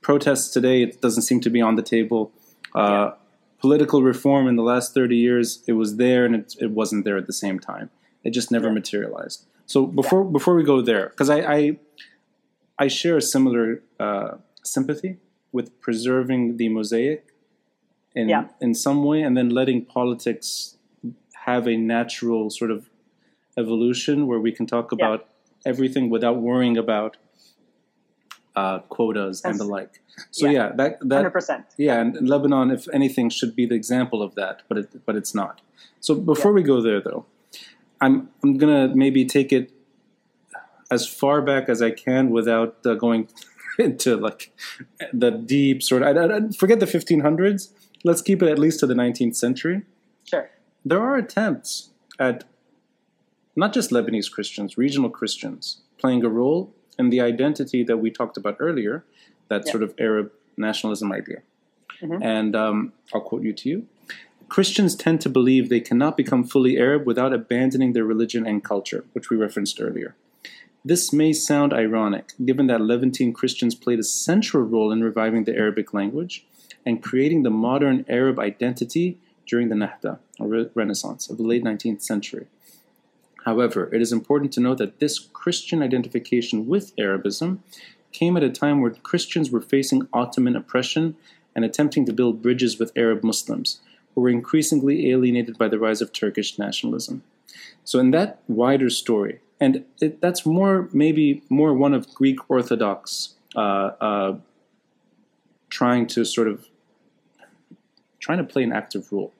Protests today, it doesn't seem to be on the table. Uh, Political reform in the last 30 years, it was there and it, it wasn't there at the same time. It just never Yeah. materialized. So before before we go there, because I, I I share a similar uh, sympathy with preserving the mosaic in Yeah. in some way, and then letting politics have a natural sort of evolution where we can talk Yeah. about everything without worrying about uh, quotas and the like. So yeah. yeah, that that hundred percent. yeah, and Lebanon, if anything, should be the example of that, but it, but it's not. So before we go there, though, I'm I'm gonna maybe take it as far back as I can without uh, going into like the deep sort. Of, I, I, forget the 1500s. Let's keep it at least to the 19th century. Sure. There are attempts at not just Lebanese Christians, regional Christians, playing a role in the identity that we talked about earlier, that Yeah. sort of Arab nationalism idea. Mhm. And um, I'll quote you to you. Christians tend to believe they cannot become fully Arab without abandoning their religion and culture, which we referenced earlier. This may sound ironic, given that Levantine Christians played a central role in reviving the Arabic language and creating the modern Arab identity during the Nahda, or Re- Renaissance, of the late 19th century. However, it is important to note that this Christian identification with Arabism came at a time where Christians were facing Ottoman oppression and attempting to build bridges with Arab Muslims, who were increasingly alienated by the rise of Turkish nationalism. So, in that wider story, and it, that's more maybe more one of Greek Orthodox uh, uh, trying to sort of trying to play an active role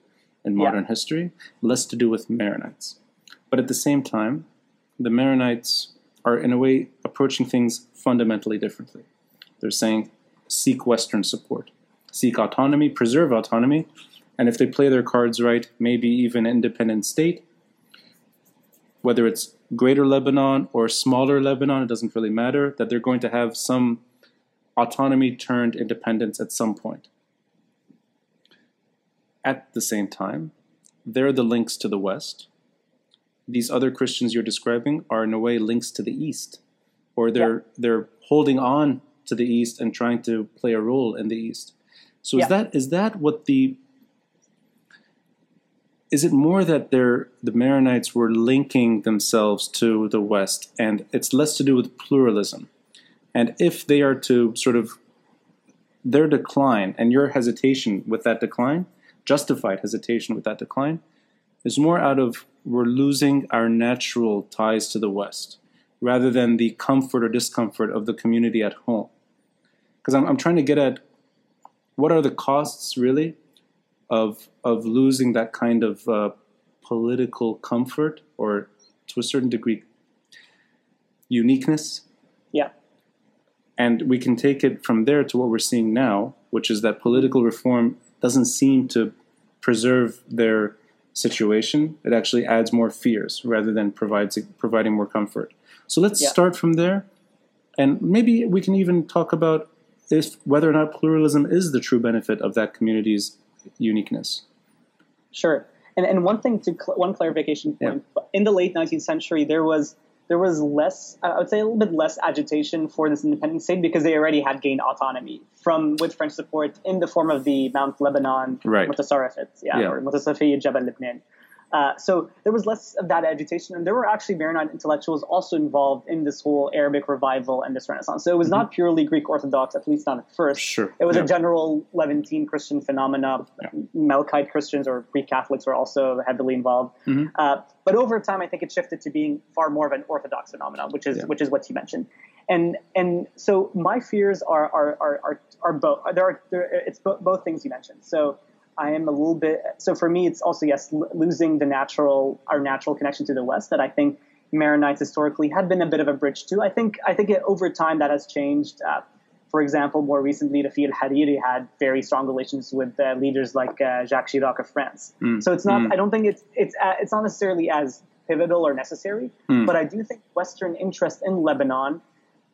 in Yeah. modern history, less to do with Maronites. But at the same time, the Maronites are in a way approaching things fundamentally differently. They're saying seek Western support, seek autonomy, preserve autonomy, and if they play their cards right, maybe even independent state. whether it's greater Lebanon or smaller Lebanon, it doesn't really matter, that they're going to have some autonomy turned independence at some point. At the same time, there are the links to the West. These other Christians you're describing are in a way links to the East, or they're yeah. they're holding on to the East and trying to play a role in the East. So yeah. is that is that what the is it more that the Maronites were linking themselves to the West, and it's less to do with pluralism? And if they are to sort of their decline and your hesitation with that decline, justified hesitation with that decline, is more out of we're losing our natural ties to the West rather than the comfort or discomfort of the community at home. Because I'm, I'm trying to get at what are the costs really of of losing that kind of uh, political comfort or to a certain degree uniqueness. Yeah. And we can take it from there to what we're seeing now, which is that political reform doesn't seem to preserve their situation. It actually adds more fears rather than provides providing more comfort. So let's yeah. start from there, and maybe we can even talk about if whether or not pluralism is the true benefit of that community's uniqueness. Sure. And, and one thing to cl- one clarification point yeah. in the late 19th century there was there was less I would say a little bit less agitation for this independent state because they already had gained autonomy from with French support in the form of the Mount Lebanon right. yeah, yeah. or Mutasarrifiyya Jabal Lebanon. Uh, so there was less of that agitation, and there were actually Maronite intellectuals also involved in this whole Arabic revival and this Renaissance. So it was mm-hmm. not purely Greek Orthodox, at least not at first. Sure. It was yeah. a general Levantine Christian phenomena. Yeah. Melkite Christians or Greek Catholics were also heavily involved. Mm-hmm. Uh, but over time, I think it shifted to being far more of an Orthodox phenomenon, which is yeah. which is what you mentioned. And and so my fears are are are are, are both. There are there, it's bo- both things you mentioned. So I am a little bit. So for me, it's also yes, losing the natural our natural connection to the West that I think Maronites historically had been a bit of a bridge to. I think I think it, over time that has changed. Uh, for example, more recently, Rafic al-Hariri had very strong relations with uh, leaders like uh, Jacques Chirac of France. Mm. So it's not. Mm. I don't think it's it's uh, it's not necessarily as pivotal or necessary, mm. but I do think Western interest in Lebanon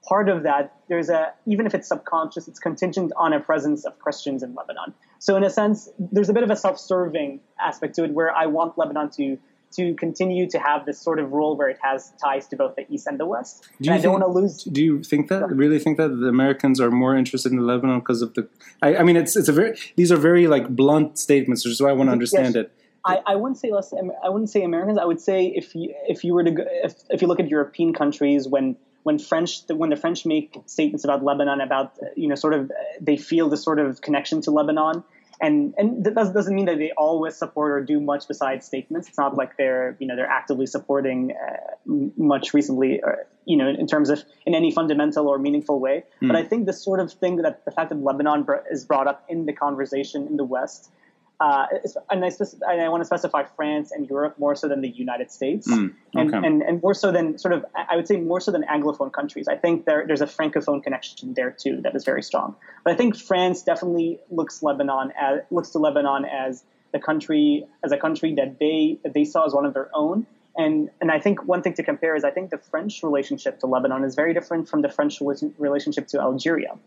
part of that, there's a even if it's subconscious, it's contingent on a presence of Christians in Lebanon. So in a sense, there's a bit of a self-serving aspect to it, where I want Lebanon to to continue to have this sort of role where it has ties to both the east and the west. Do you and think, I don't want to lose. Do you think that? Really think that the Americans are more interested in Lebanon because of the? I, I, mean, it's it's a very these are very like blunt statements, which is why I want to understand yes. it. I, I wouldn't say less. I wouldn't say Americans. I would say if you if you were to go, if if you look at European countries when when French when the French make statements about Lebanon about you know sort of they feel the sort of connection to Lebanon and and that doesn't mean that they always support or do much besides statements. It's not like they're you know they're actively supporting uh, much recently, or, you know, in terms of in any fundamental or meaningful way. Mm. But I think the sort of thing that the fact that Lebanon is brought up in the conversation in the West uh, and, I and I want to specify France and Europe more so than the United States, mm, okay. and, and, and more so than sort of I would say more so than Anglophone countries. I think there, there's a Francophone connection there too that is very strong. But I think France definitely looks Lebanon as looks to Lebanon as the country as a country that they that they saw as one of their own. And and I think one thing to compare is I think the French relationship to Lebanon is very different from the French relationship to Algeria,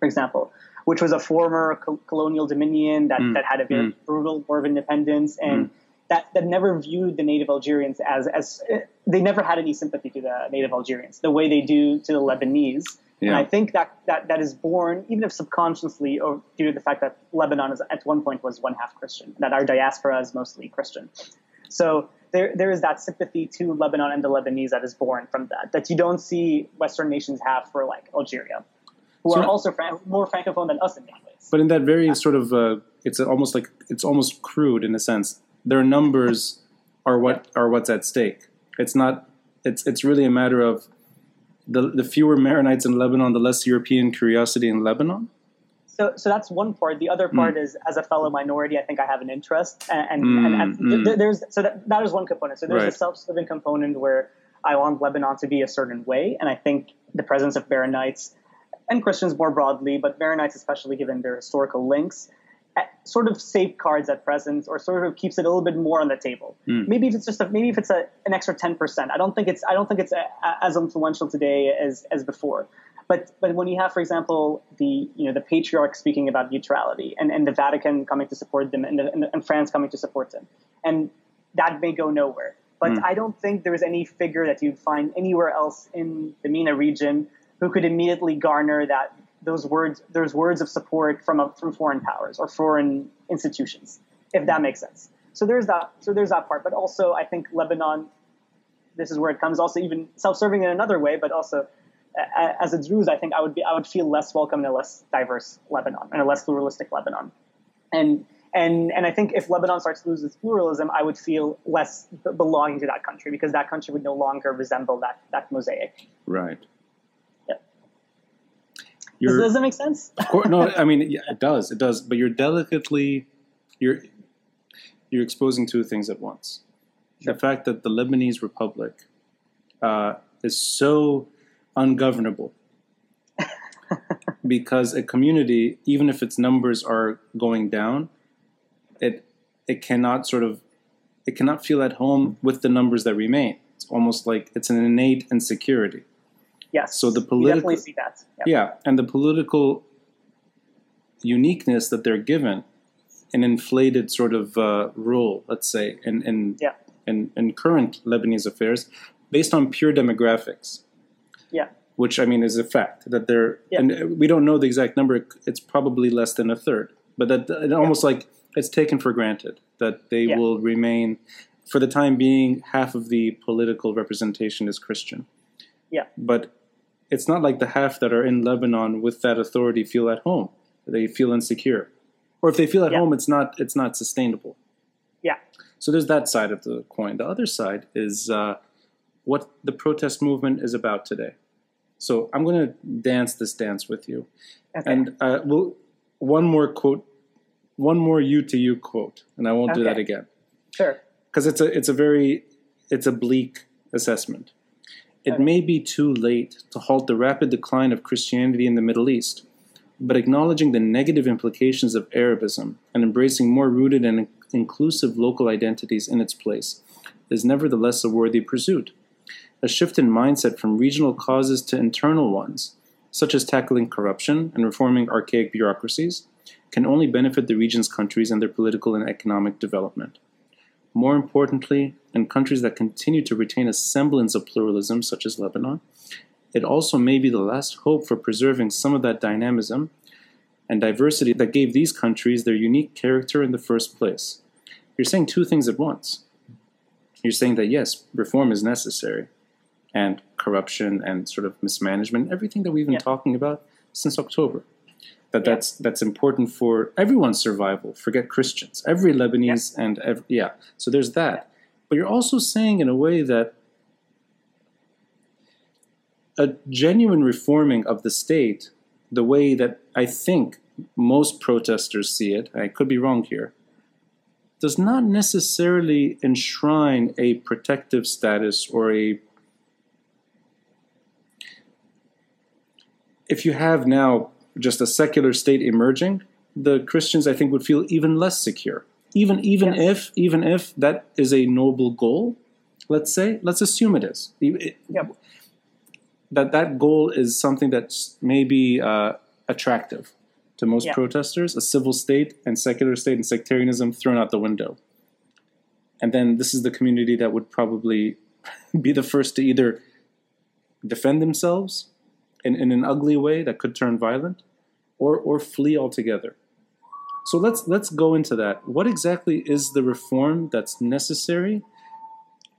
for example which was a former co- colonial dominion that, mm. that had a very mm. brutal war of independence and mm. that, that never viewed the native Algerians as, as they never had any sympathy to the native Algerians the way they do to the Lebanese. Yeah. And I think that, that that is born, even if subconsciously, or due to the fact that Lebanon is, at one point was one half Christian, that our diaspora is mostly Christian. So there, there is that sympathy to Lebanon and the Lebanese that is born from that, that you don't see Western nations have for like Algeria who so, are also fran- more francophone than us in many ways. But in that very yeah. sort of, uh, it's almost like it's almost crude in a sense. Their numbers are what yeah. are what's at stake. It's not. It's it's really a matter of the the fewer Maronites in Lebanon, the less European curiosity in Lebanon. So, so that's one part. The other part mm. is, as a fellow minority, I think I have an interest, and and, mm, and, mm. th- there's so that, that is one component. So there's right. a self-serving component where I want Lebanon to be a certain way, and I think the presence of Maronites and Christians more broadly, but Maronites especially given their historical links, sort of safeguards at present or sort of keeps it a little bit more on the table. Mm. Maybe if it's just a, maybe if it's a, an extra 10%. I don't think it's I don't think it's a, a, as influential today as as before. But but when you have, for example, the you know the patriarch speaking about neutrality and, and the Vatican coming to support them and, the, and, and France coming to support them, and that may go nowhere. But Mm. I don't think there's any figure that you'd find anywhere else in the MENA region who could immediately garner that those words those words of support from a, from foreign powers or foreign institutions, if that makes sense. So there's that. So there's that part. But also, I think Lebanon. This is where it comes. Also, even self-serving in another way, but also a- as a Druze, I think I would be I would feel less welcome in a less diverse Lebanon and a less pluralistic Lebanon. And and and I think if Lebanon starts to lose its pluralism, I would feel less belonging to that country because that country would no longer resemble that that mosaic. Right. Does, You're, does that make sense? of course, no, I mean, yeah, it does, it does. But you're delicately, you're you're exposing two things at once. The fact that the Lebanese Republic uh, is so ungovernable because a community, even if its numbers are going down, it it cannot sort of it cannot feel at home with the numbers that remain. It's almost like it's an innate insecurity. Yes. So the You political- definitely see that. Yeah. Yeah, and the political uniqueness that they're given, an inflated sort of uh, role, let's say, in in, Yeah. in in current Lebanese affairs, based on pure demographics. Yeah. Which I mean is a fact that they're, Yeah. and we don't know the exact number. It's probably less than a third, but that it almost like it's taken for granted that they Yeah. will remain, for the time being, half of the political representation is Christian. Yeah. But it's not like the half that are in Lebanon with that authority feel at home. They feel insecure, or if they feel at Yeah. home, it's not it's not sustainable. Yeah. So there's that side of the coin. The other side is uh, what the protest movement is about today. So I'm going to dance this dance with you, Okay. and uh, we'll one more quote, one more you to you quote, and I won't do that again sure. because it's a it's a very it's a bleak assessment. It may be too late to halt the rapid decline of Christianity in the Middle East, but acknowledging the negative implications of Arabism and embracing more rooted and inclusive local identities in its place is nevertheless a worthy pursuit. A shift in mindset from regional causes to internal ones, such as tackling corruption and reforming archaic bureaucracies, can only benefit the region's countries and their political and economic development. More importantly, in countries that continue to retain a semblance of pluralism, such as Lebanon, it also may be the last hope for preserving some of that dynamism and diversity that gave these countries their unique character in the first place. You're saying two things at once. You're saying that yes, reform is necessary, and corruption and sort of mismanagement, everything that we've been Yeah. talking about since October. That Yeah. that's that's important for everyone's survival. Forget Christians, every Lebanese and ev- yeah. So there's that. But you're also saying in a way that a genuine reforming of the state, the way that I think most protesters see it, I could be wrong here, does not necessarily enshrine a protective status or a. If you have now just a secular state emerging, the Christians I think would feel even less secure. Even even Yes. if even if that is a noble goal, let's say, let's assume it is. It- Yep. that that goal is something that's maybe uh, attractive to most Yeah. protesters a civil state and secular state and sectarianism thrown out the window and then this is the community that would probably be the first to either defend themselves in, in an ugly way that could turn violent or or flee altogether so let's let's go into that what exactly is the reform that's necessary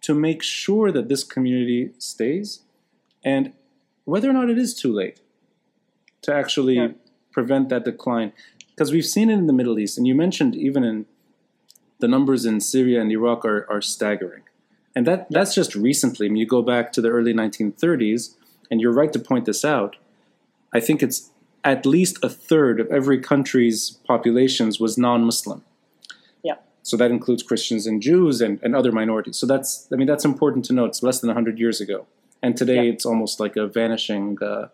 to make sure that this community stays and whether or not it is too late to actually Yeah. prevent that decline. Because we've seen it in the Middle East, and you mentioned even in the numbers in Syria and Iraq are, are staggering. And that, that's just recently. I mean, you go back to the early 1930s, and you're right to point this out. I think it's at least a third of every country's populations was non Muslim. Yeah. So that includes Christians and Jews and, and other minorities. So that's, I mean, that's important to note. It's less than 100 years ago. And today Yeah. it's almost like a vanishing, uh,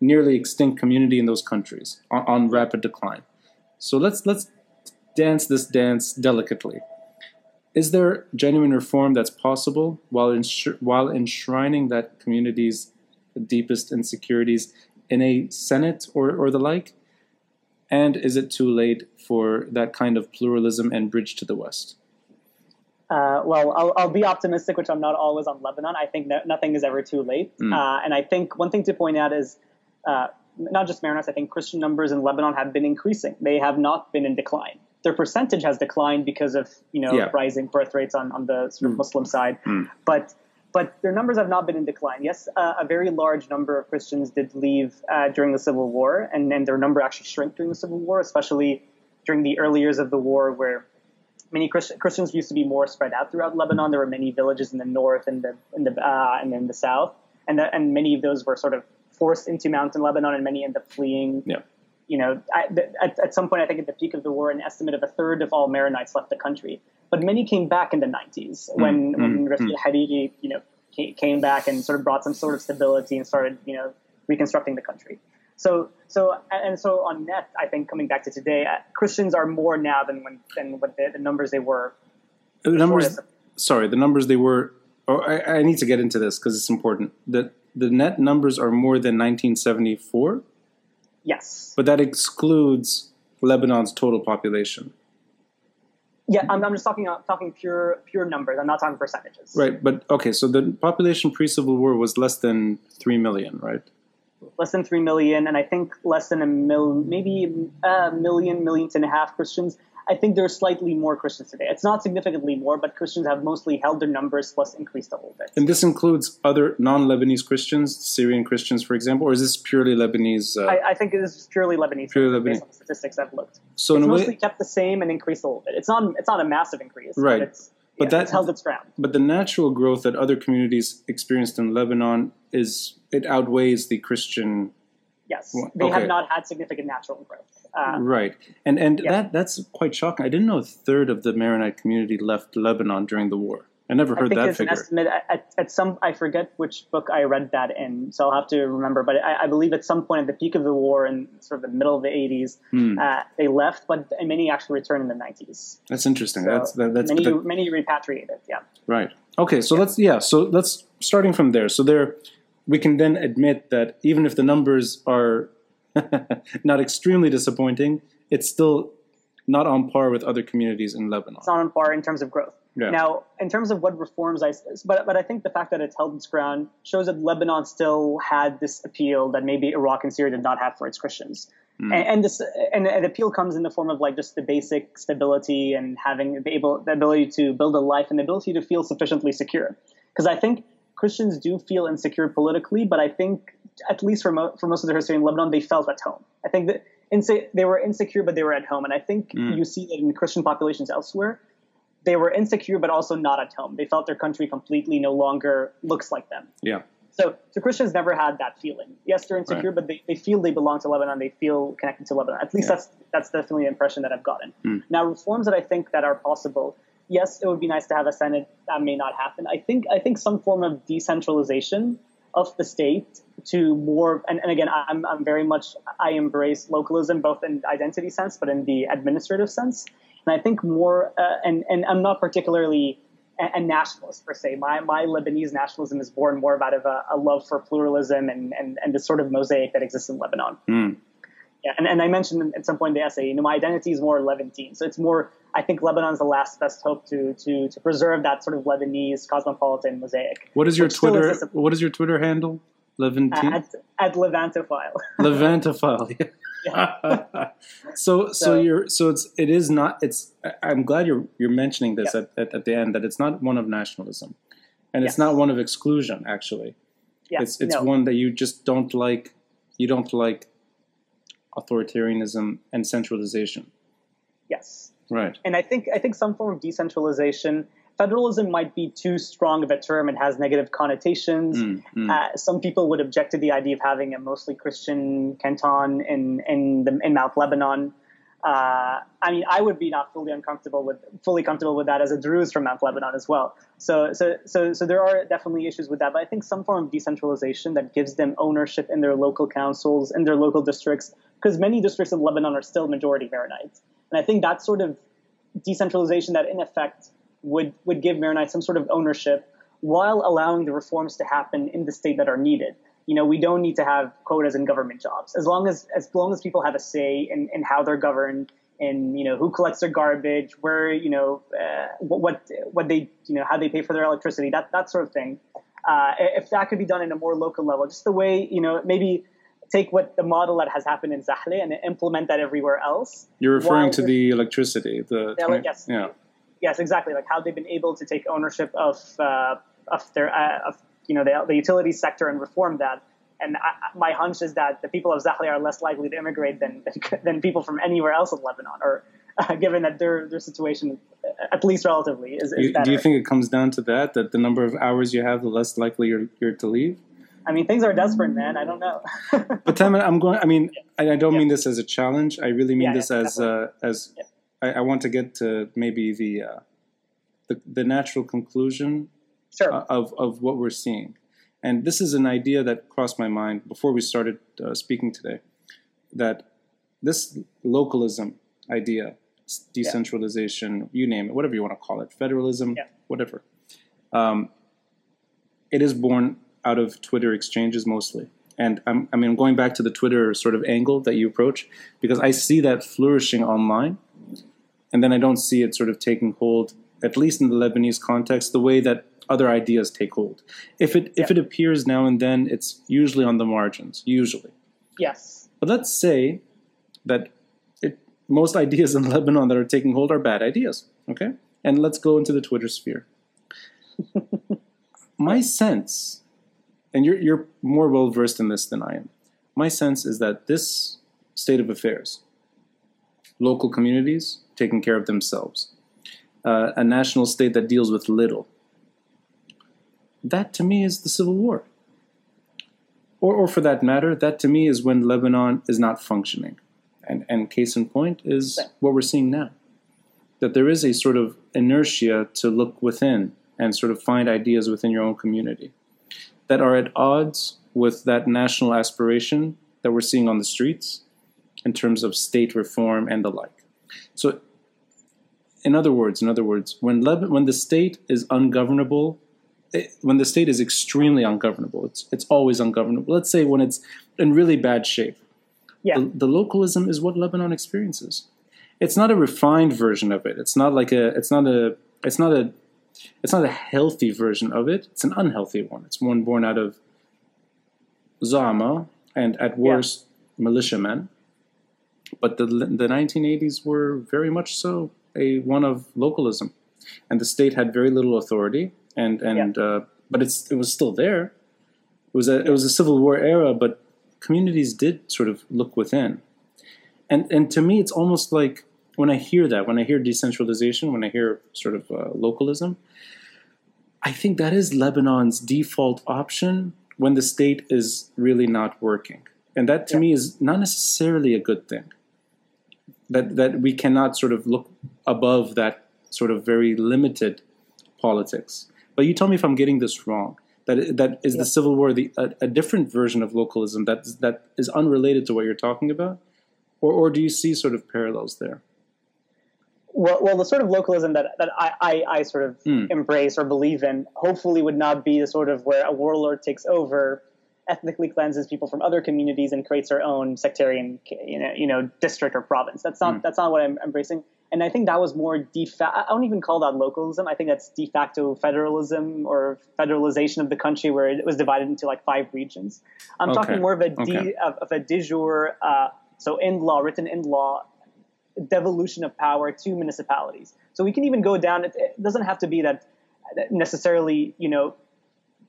nearly extinct community in those countries on, on rapid decline. So let's let's dance this dance delicately. Is there genuine reform that's possible while while enshrining that community's deepest insecurities in a Senate or, or the like? And is it too late for that kind of pluralism and bridge to the West? Uh, well, I'll, I'll, be optimistic, which I'm not always on Lebanon. I think that nothing is ever too late. Mm. Uh, and I think one thing to point out is uh, not just Maronites, I think Christian numbers in Lebanon have been increasing. They have not been in decline. Their percentage has declined because of you know yeah. rising birth rates on, on the sort of mm. Muslim side, mm. but but their numbers have not been in decline. Yes, uh, a very large number of Christians did leave uh, during the Civil War, and, then their number actually shrank during the Civil War, especially during the early years of the war, where many Christ- Christians used to be more spread out throughout Lebanon. There were many villages in the north and the in the uh, and in the south, and the, and many of those were sort of forced into mountain Lebanon, and many ended up fleeing. Yeah. You know, at, at some point, I think at the peak of the war, an estimate of a third of all Maronites left the country. But many came back in the 90s when, mm, when mm, mm. Hariri, you know, came back and sort of brought some sort of stability and started, you know, reconstructing the country. So, so, and so on net, I think coming back to today, uh, Christians are more now than when than what the, the numbers they were. The numbers, sorry, the numbers they were. Oh, I, I need to get into this because it's important. The the net numbers are more than 1974. Yes, but that excludes Lebanon's total population. Yeah, I'm, I'm just talking uh, talking pure pure numbers. I'm not talking percentages. Right, but okay. So the population pre Civil War was less than three million, right? less than 3 million, and I think less than a mil, maybe a million, millions and a half Christians. I think there are slightly more Christians today. It's not significantly more, but Christians have mostly held their numbers plus increased a little bit. And this includes other non-Lebanese Christians, Syrian Christians, for example, or is this purely Lebanese? Uh, I, I, think it is purely Lebanese. Purely Lebanese. Based on the statistics I've looked. So it's mostly way, kept the same and increased a little bit. It's not. It's not a massive increase. Right. But it's, but yeah, that, it's held its ground. But the natural growth that other communities experienced in Lebanon is it outweighs the Christian Yes, they okay. have not had significant natural growth. Uh, right, and and yeah. that that's quite shocking. I didn't know a third of the Maronite community left Lebanon during the war. I never heard I that figure. An estimate at, at, some, I forget which book I read that in, so I'll have to remember. But I, I believe at some point at the peak of the war, in sort of the middle of the 80s, hmm. uh, they left, but many actually returned in the 90s. That's interesting. So that's that, that's many that, many repatriated. Yeah. Right. Okay. So yeah. let's yeah. So let's starting from there. So there, we can then admit that even if the numbers are not extremely disappointing. It's still not on par with other communities in Lebanon. It's not on par in terms of growth. Yeah. Now, in terms of what reforms I, but but I think the fact that it's held its ground shows that Lebanon still had this appeal that maybe Iraq and Syria did not have for its Christians. Mm. And, and, this and the appeal comes in the form of like just the basic stability and having the able the ability to build a life and the ability to feel sufficiently secure. Because I think Christians do feel insecure politically, but I think at least for, mo- for most of their history in Lebanon, they felt at home. I think that inse- they were insecure, but they were at home. And I think mm. you see that in Christian populations elsewhere, they were insecure, but also not at home. They felt their country completely no longer looks like them. Yeah. So, so Christians never had that feeling. Yes, they're insecure, right. but they, they feel they belong to Lebanon. They feel connected to Lebanon. At least yeah. that's that's definitely the impression that I've gotten. Mm. Now, reforms that I think that are possible yes, it would be nice to have a Senate. That may not happen. I think I think some form of decentralization of the state to more and, and again I'm, I'm very much I embrace localism both in identity sense but in the administrative sense and I think more uh, and and I'm not particularly a, a, nationalist per se my my Lebanese nationalism is born more out of a, a love for pluralism and, and and this sort of mosaic that exists in Lebanon. Mm. Yeah, and, and I mentioned at some point in the essay, you know, my identity is more Levantine. So it's more, I think Lebanon's the last best hope to to to preserve that sort of Lebanese cosmopolitan mosaic. What is your Twitter? Is what is your Twitter handle? Levantine uh, at, at Levantophile. Levantophile. Yeah. so, so so you're so it's it is not it's I'm glad you're you're mentioning this at, at, at, the end that it's not one of nationalism, and it's not one of exclusion actually. Yeah, it's it's no. one that you just don't like. You don't like authoritarianism and centralization. Yes. Right. And I think I think some form of decentralization. Federalism might be too strong of a term; it has negative connotations. Mm, mm. Uh, some people would object to the idea of having a mostly Christian canton in in, the, in Mount Lebanon. Uh, I mean, I would be not fully uncomfortable with fully comfortable with that as a Druze from Mount Lebanon as well. So, so, so, so there are definitely issues with that. But I think some form of decentralization that gives them ownership in their local councils, in their local districts, because many districts in Lebanon are still majority Maronites. And I think that sort of decentralization that in effect would, would give Maronites some sort of ownership while allowing the reforms to happen in the state that are needed. You know, we don't need to have quotas in government jobs. As long as as long as people have a say in, in how they're governed, in you know who collects their garbage, where you know uh, what what they you know how they pay for their electricity, that that sort of thing. Uh, if that could be done in a more local level, just the way you know maybe take what the model that has happened in Zahle and implement that everywhere else. You're referring to the electricity, the yeah, 20, yes, yeah, yes, exactly. Like how they've been able to take ownership of uh, of their uh, of you know the, the utility sector and reform that. And I, my hunch is that the people of Zahle are less likely to immigrate than than people from anywhere else in Lebanon, or uh, given that their their situation, at least relatively, is, is Do you think it comes down to that? That the number of hours you have, the less likely you're, you're to leave? I mean, things are desperate, man. I don't know. but Tamer, I'm going. I mean, yeah. I, don't yeah. mean this as a challenge. I really mean yeah, this as uh, as I, I, want to get to maybe the uh, the, the natural conclusion sure. of of what we're seeing. And this is an idea that crossed my mind before we started uh, speaking today. That this localism idea, decentralization, you name it, whatever you want to call it, federalism, whatever. Um, it is born out of Twitter exchanges mostly. And I'm, I mean, I'm going back to the Twitter sort of angle that you approach because I see that flourishing online, and then I don't see it sort of taking hold, at least in the Lebanese context, the way that other ideas take hold. If it if it appears now and then, it's usually on the margins. Usually, yes. But let's say that it, most ideas in Lebanon that are taking hold are bad ideas. Okay, and let's go into the Twitter sphere. My sense and you're, you're more well versed in this than I am. My sense is that this state of affairs, local communities taking care of themselves, uh, a national state that deals with little, that to me is the civil war. Or, or for that matter, that to me is when Lebanon is not functioning. And, and case in point is what we're seeing now. That there is a sort of inertia to look within and sort of find ideas within your own community that are at odds with that national aspiration that we're seeing on the streets in terms of state reform and the like. So, in other words, in other words, when Leb- when the state is ungovernable, it, when the state is extremely ungovernable, it's it's always ungovernable. Let's say when it's in really bad shape. Yeah. The, the localism is what Lebanon experiences. It's not a refined version of it. It's not like a. It's not a. It's not a it's not a healthy version of it. It's an unhealthy one. It's one born out of Zama and at worst yeah. militiamen. But the the 1980s were very much so a one of localism, and the state had very little authority. And and yeah. uh, but it's it was still there. It was a it was a civil war era, but communities did sort of look within. And and to me, it's almost like when I hear that, when I hear decentralization, when I hear sort of uh, localism, I think that is Lebanon's default option when the state is really not working. And that to yeah. me is not necessarily a good thing. That that we cannot sort of look above that sort of very limited politics. But you tell me if I'm getting this wrong. That that is yeah. the Civil War the a, a, different version of localism that that is unrelated to what you're talking about, or or do you see sort of parallels there? well, well, the sort of localism that, that I, I, I sort of mm. embrace or believe in hopefully would not be the sort of where a warlord takes over, ethnically cleanses people from other communities, and creates their own sectarian you know, you know district or province. That's not mm. that's not what I'm embracing. And I think that was more de facto. I don't even call that localism. I think that's de facto federalism or federalization of the country, where it was divided into like five regions. I'm okay. talking more of a de, okay. of, of, a de jure, uh, so in law, written in law devolution of power to municipalities. So we can even go down. It, doesn't have to be that necessarily, you know,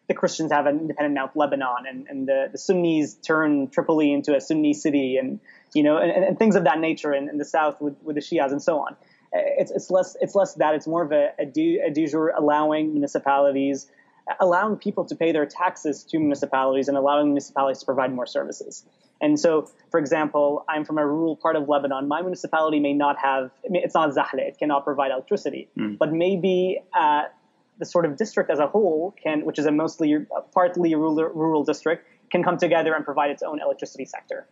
the Christians have an independent Mount Lebanon, and, and the, the Sunnis turn Tripoli into a Sunni city, and you know, and, and things of that nature, in, in the south with, with the Shias and so on. It's, it's less it's less that it's more of a, a, de, a de jure allowing municipalities allowing people to pay their taxes to municipalities and allowing municipalities to provide more services. And so, for example, I'm from a rural part of Lebanon. My municipality may not have, it's not Zahle, it cannot provide electricity, mm. but maybe uh, the sort of district as a whole can, which is a mostly, partly rural, rural district, can come together and provide its own electricity sector.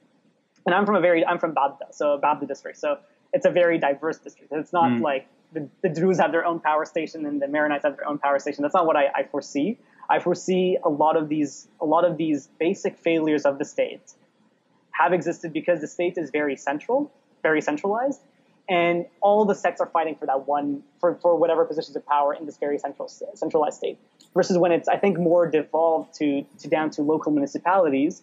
and I'm from a very I'm from Baabda, so Baabda district. So it's a very diverse district. It's not mm. like the, the Druze have their own power station and the Maronites have their own power station. That's not what I, I foresee. I foresee a lot of these a lot of these basic failures of the state have existed because the state is very central, very centralized, and all the sects are fighting for that one for, for whatever positions of power in this very central centralized state. Versus when it's I think more devolved to to down to local municipalities.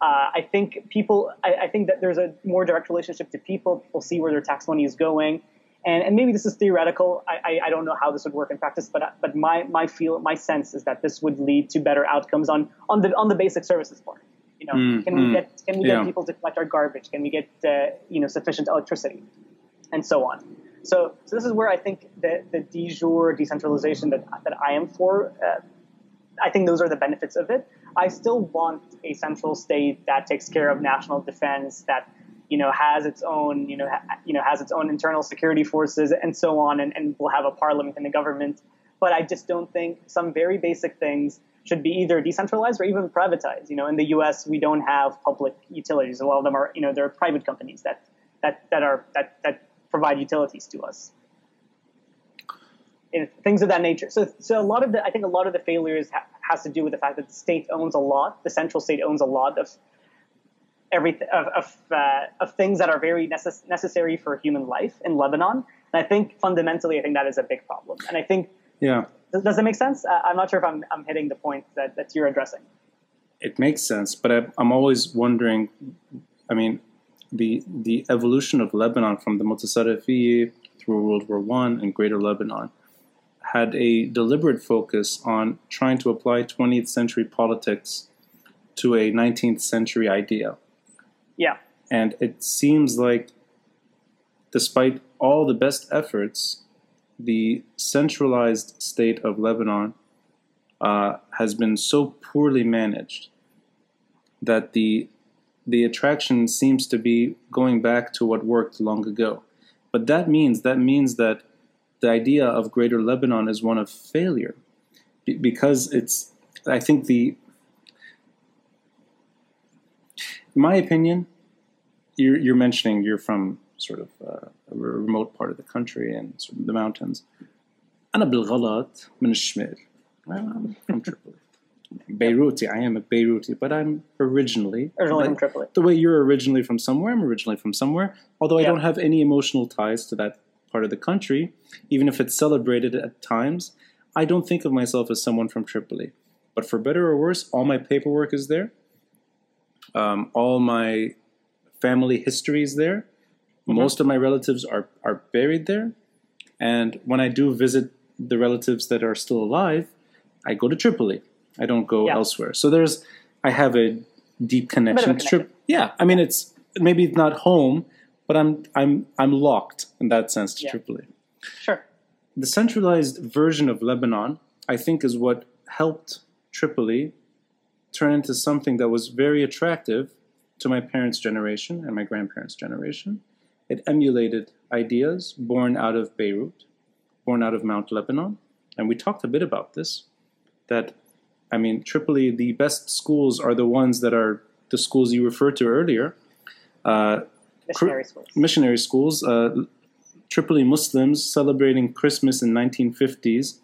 Uh, I think people. I, I, think that there's a more direct relationship to people. People see where their tax money is going, and, and maybe this is theoretical. I, I, I, don't know how this would work in practice, but but my my feel my sense is that this would lead to better outcomes on on the on the basic services part. You know, mm, can mm, we get can we yeah. get people to collect our garbage? Can we get uh, you know sufficient electricity, and so on. So so this is where I think the the de jure decentralization that that I am for. Uh, I think those are the benefits of it. I still want a central state that takes care of national defense, that you know, has its own, you know, ha, you know, has its own internal security forces and so on, and, and will have a parliament and a government. But I just don't think some very basic things should be either decentralized or even privatized. You know, in the U.S., we don't have public utilities. A lot of them are, you know, they're private companies that that that are that that provide utilities to us. And things of that nature. So, so a lot of the, I think a lot of the failures ha- has to do with the fact that the state owns a lot. The central state owns a lot of everything of of, uh, of things that are very necess- necessary for human life in Lebanon. And I think fundamentally, I think that is a big problem. And I think, yeah, does, does that make sense? Uh, I'm not sure if I'm I'm hitting the point that that you're addressing. It makes sense, but I, I'm always wondering. I mean, the the evolution of Lebanon from the Mutasarrifi through World War One and Greater Lebanon had a deliberate focus on trying to apply 20th century politics to a 19th century idea. Yeah. And it seems like, despite all the best efforts, the centralized state of Lebanon uh, has been so poorly managed that the the attraction seems to be going back to what worked long ago. But that means that means that the idea of Greater Lebanon is one of failure, because it's. I think the in my opinion, you're, you're mentioning you're from sort of uh, a remote part of the country and sort of the mountains. أنا بالغلط من الشمال. I'm from Tripoli. Beiruti. I am a Beiruti, but I'm originally originally from Tripoli. The way you're originally from somewhere, I'm originally from somewhere. Although I don't have any emotional ties to that part of the country, even if it's celebrated at times, I don't think of myself as someone from Tripoli. But for better or worse, all my paperwork is there. Um, all my family history is there. Mm-hmm. Most of my relatives are, are buried there. And when I do visit the relatives that are still alive, I go to Tripoli. I don't go yeah. elsewhere. So there's, I have a deep connection. A connection. yeah, I mean, it's maybe it's not home, but I'm I'm I'm locked in that sense to yeah. Tripoli. Sure. The centralized version of Lebanon, I think, is what helped Tripoli turn into something that was very attractive to my parents' generation and my grandparents' generation. It emulated ideas born out of Beirut, born out of Mount Lebanon. And we talked a bit about this that, I mean, Tripoli, the best schools are the ones that are the schools you referred to earlier. Uh, missionary schools. Missionary schools. Uh, Tripoli Muslims celebrating Christmas in 1950s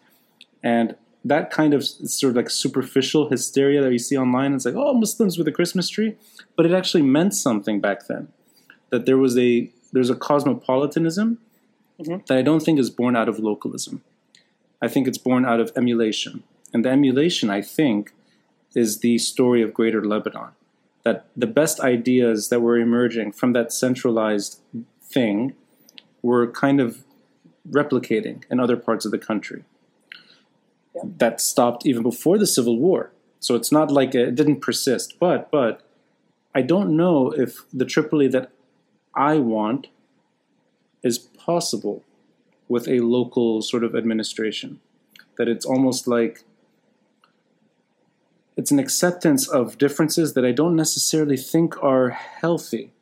and that kind of sort of like superficial hysteria that you see online. It's like, oh, Muslims with a Christmas tree, but it actually meant something back then. That there was a there's a cosmopolitanism mm-hmm. that I don't think is born out of localism. I think it's born out of emulation, and the emulation, I think, is the story of Greater Lebanon. That the best ideas that were emerging from that centralized thing were kind of replicating in other parts of the country that stopped even before the Civil War. So it's not like it didn't persist. But but I don't know if the Tripoli that I want is possible with a local sort of administration. That it's almost like it's an acceptance of differences that I don't necessarily think are healthy.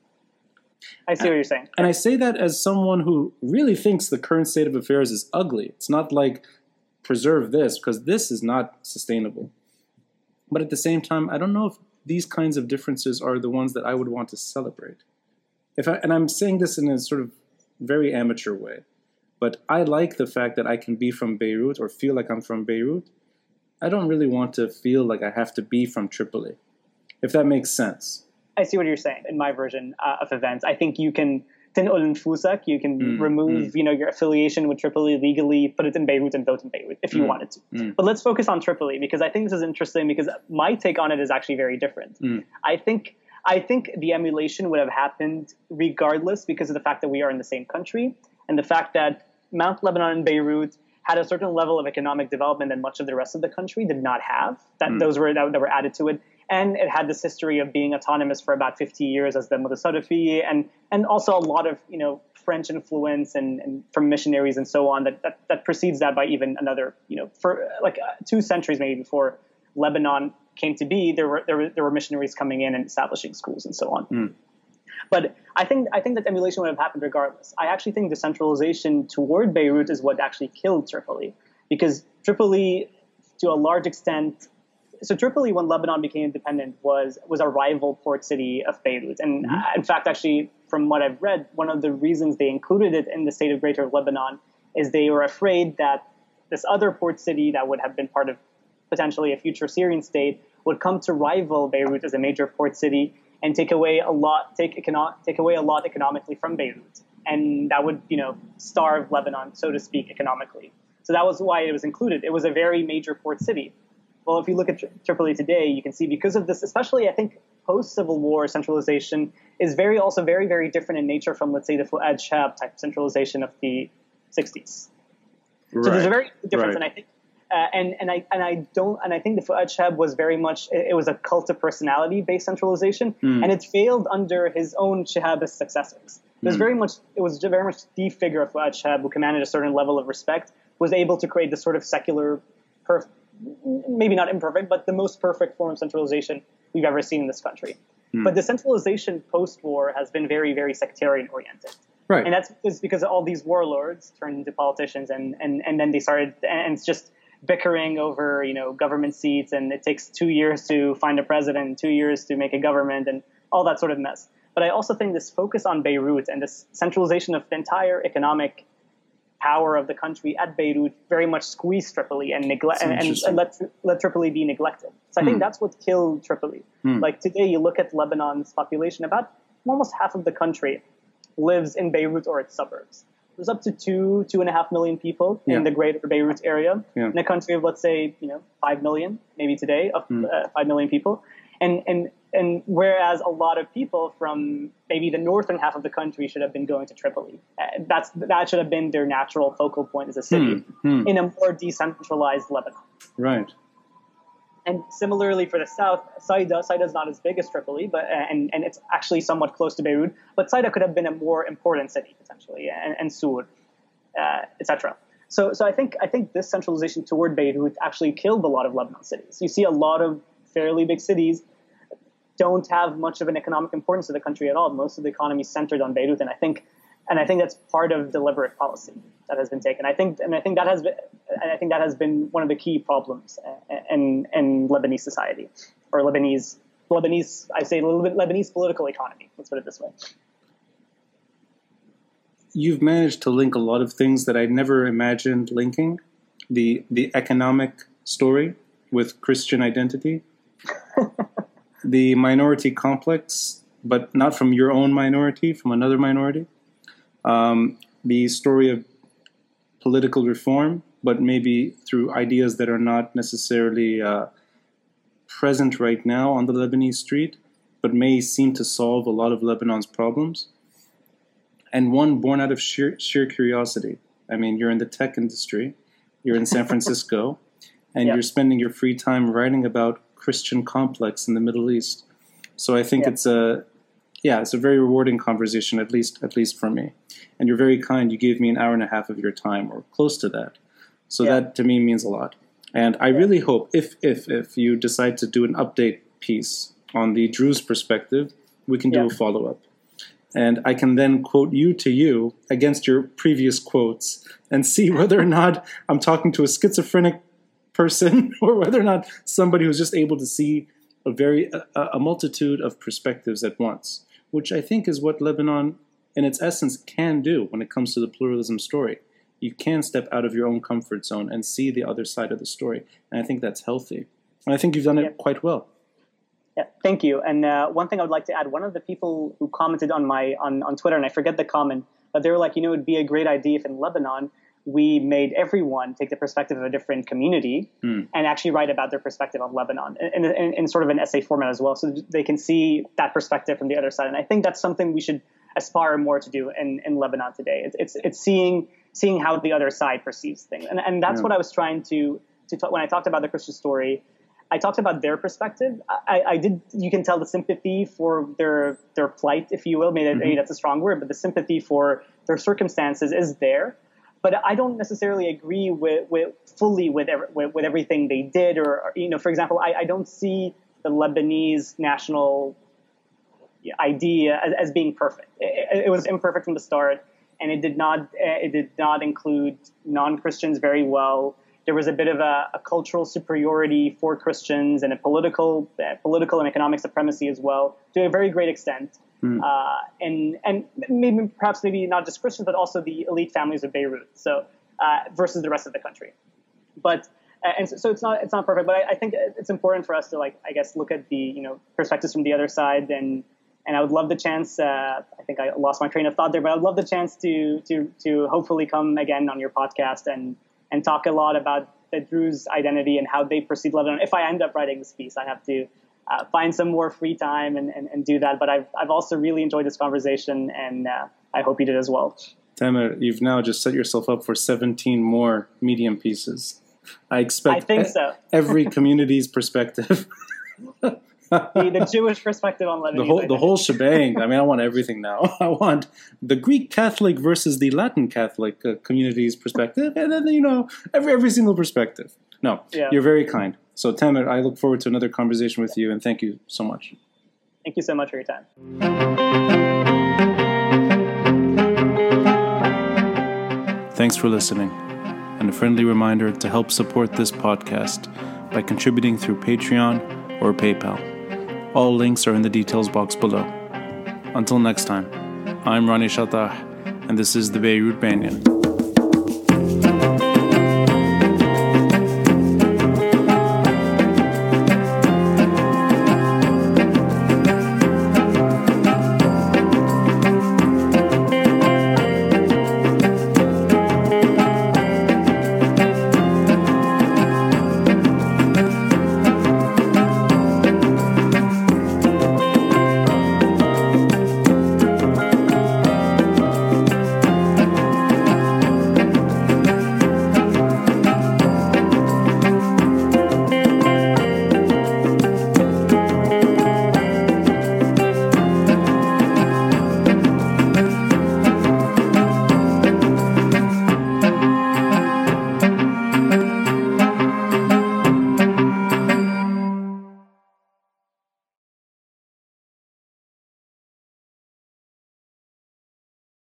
I see what you're saying. And I say that as someone who really thinks the current state of affairs is ugly. It's not like preserve this because this is not sustainable. But at the same time, I don't know if these kinds of differences are the ones that I would want to celebrate. if I, and I'm saying this in a sort of very amateur way, but I like the fact that I can be from Beirut or feel like I'm from Beirut. I don't really want to feel like I have to be from Tripoli, if that makes sense. I see what you're saying. In my version uh, of events, I think you can you can mm, remove, mm. you know, your affiliation with Tripoli legally, put it in Beirut and vote in Beirut if you mm, wanted to. Mm. But let's focus on Tripoli because I think this is interesting because my take on it is actually very different. Mm. I think I think the emulation would have happened regardless because of the fact that we are in the same country and the fact that Mount Lebanon and Beirut had a certain level of economic development that much of the rest of the country did not have. That mm. those were that, that, were added to it, and it had this history of being autonomous for about 50 years as the Mutasarrifi, and and also a lot of you know French influence and, and from missionaries and so on that, that that precedes that by even another you know for like uh, two centuries maybe before Lebanon came to be. There were there were, there were missionaries coming in and establishing schools and so on. Mm. But I think I think that emulation would have happened regardless. I actually think decentralization toward Beirut is what actually killed Tripoli, because Tripoli, to a large extent, so Tripoli when Lebanon became independent was was a rival port city of Beirut, and mm-hmm. in fact, actually, from what I've read, one of the reasons they included it in the state of Greater Lebanon is they were afraid that this other port city that would have been part of potentially a future Syrian state would come to rival Beirut as a major port city and take away a lot take econo- take away a lot economically from Beirut, and that would you know starve Lebanon, so to speak, economically. So that was why it was included. It was a very major port city. Well, if you look at Tri- Tripoli today, you can see because of this, especially I think post Civil War centralization is very also very very different in nature from let's say the Fuad Chehab type centralization of the 60s. Right. So there's a very difference, right. and I think uh, and and I and I don't and I think the Fuad Chehab was very much it, it was a cult of personality based centralization, mm. and it failed under his own Chehabist successors. It was mm. very much it was very much the figure of Fuad Chehab who commanded a certain level of respect was able to create this sort of secular, perf- maybe not imperfect, but the most perfect form of centralization we've ever seen in this country. Mm. But the centralization post-war has been very very sectarian oriented. Right. And that's because all these warlords turned into politicians, and, and, and then they started, and it's just bickering over you know government seats and it takes two years to find a president two years to make a government and all that sort of mess. But i also think this focus on beirut and this centralization of the entire economic power of the country at beirut very much squeezed tripoli and neglect and, and, let, let tripoli be neglected. So i think hmm. that's what killed tripoli. Hmm. like today you look at lebanon's population about almost half of the country lives in beirut or its suburbs there's up to two, two and a half million people yeah. in the greater Beirut area yeah. in a country of let's say you know five million, maybe today of mm. uh, five million people, and and and whereas a lot of people from maybe the northern half of the country should have been going to Tripoli, uh, that's that should have been their natural focal point as a city mm. in a more decentralized Lebanon. Right. And similarly for the south, Saida, Saida is not as big as Tripoli, but and, and it's actually somewhat close to Beirut. But Saida could have been a more important city potentially, and, and Sur, uh, etc. So, so I think I think this centralization toward Beirut actually killed a lot of Lebanon cities. You see a lot of fairly big cities don't have much of an economic importance to the country at all. Most of the economy is centered on Beirut, and I think and I think that's part of deliberate policy that has been taken. I think, and I think that has been, and I think that has been one of the key problems in in Lebanese society or Lebanese Lebanese. I say a little bit Lebanese political economy. Let's put it this way. You've managed to link a lot of things that I never imagined linking. The the economic story with Christian identity, the minority complex, but not from your own minority, from another minority um, the story of political reform, but maybe through ideas that are not necessarily uh, present right now on the Lebanese street, but may seem to solve a lot of Lebanon's problems. And one born out of sheer, sheer curiosity. I mean, you're in the tech industry, you're in San Francisco, and you're spending your free time writing about Christian complex in the Middle East. So I think it's a yeah, it's a very rewarding conversation, at least at least for me. And you're very kind. You gave me an hour and a half of your time, or close to that. So yeah. that to me means a lot. And I really hope if if if you decide to do an update piece on the Druze perspective, we can do yeah. a follow up. And I can then quote you to you against your previous quotes and see whether or not I'm talking to a schizophrenic person or whether or not somebody who's just able to see a very a, a multitude of perspectives at once which I think is what Lebanon, in its essence, can do when it comes to the pluralism story. You can step out of your own comfort zone and see the other side of the story. And I think that's healthy. And I think you've done it Yeah. quite well. Yeah, thank you. And uh, one thing I would like to add: one of the people who commented on my on, on Twitter, and I forget the comment, but they were like, you know, it'd be a great idea if in Lebanon we made everyone take the perspective of a different community hmm. and actually write about their perspective of Lebanon in, in, in sort of an essay format as well, so they can see that perspective from the other side. And I think that's something we should aspire more to do in, in Lebanon today. It's, it's it's seeing seeing how the other side perceives things, and and that's Yeah. what I was trying to to talk, when I talked about the Christian story. I talked about their perspective. I, I did. You can tell the sympathy for their their plight, if you will. Maybe, mm-hmm. maybe that's a strong word, but the sympathy for their circumstances is there. But I don't necessarily agree with, with fully with, ev- with with everything they did, or, or, you know, for example, I, I don't see the Lebanese national idea as, as being perfect. It, it was imperfect from the start, and it did not it did not include non Christians very well. There was a bit of a, a cultural superiority for Christians and a political uh, political and economic supremacy as well to a very great extent. Uh, and and maybe perhaps maybe not just Christians, but also the elite families of Beirut. So uh, versus the rest of the country. But uh, and so, so it's not it's not perfect but I, I think it's important for us to like i guess look at the you know perspectives from the other side. And and i would love the chance uh, i think i lost my train of thought there but i'd love the chance to to to hopefully come again on your podcast and and talk a lot about the druze identity and how they perceive lebanon. If i end up writing this piece i have to uh, find some more free time and, and, and do that but I've, I've also really enjoyed this conversation and uh, i hope you did as well Tamer, you've now just set yourself up for 17 more medium pieces. I expect i think so every community's perspective. the, the jewish perspective on lebanon the whole the whole shebang. I mean, I want everything now. I want the Greek Catholic versus the Latin Catholic uh, community's perspective, and then you know every every single perspective. No, Yeah. you're very kind. So Tamer, I look forward to another conversation with you, and thank you so much. thank you so much for your time Thanks for listening, and a friendly reminder to help support this podcast by contributing through Patreon or PayPal. All links are in the details box below. Until next time, I'm Ronnie Chatah, and this is the Beirut Banyan.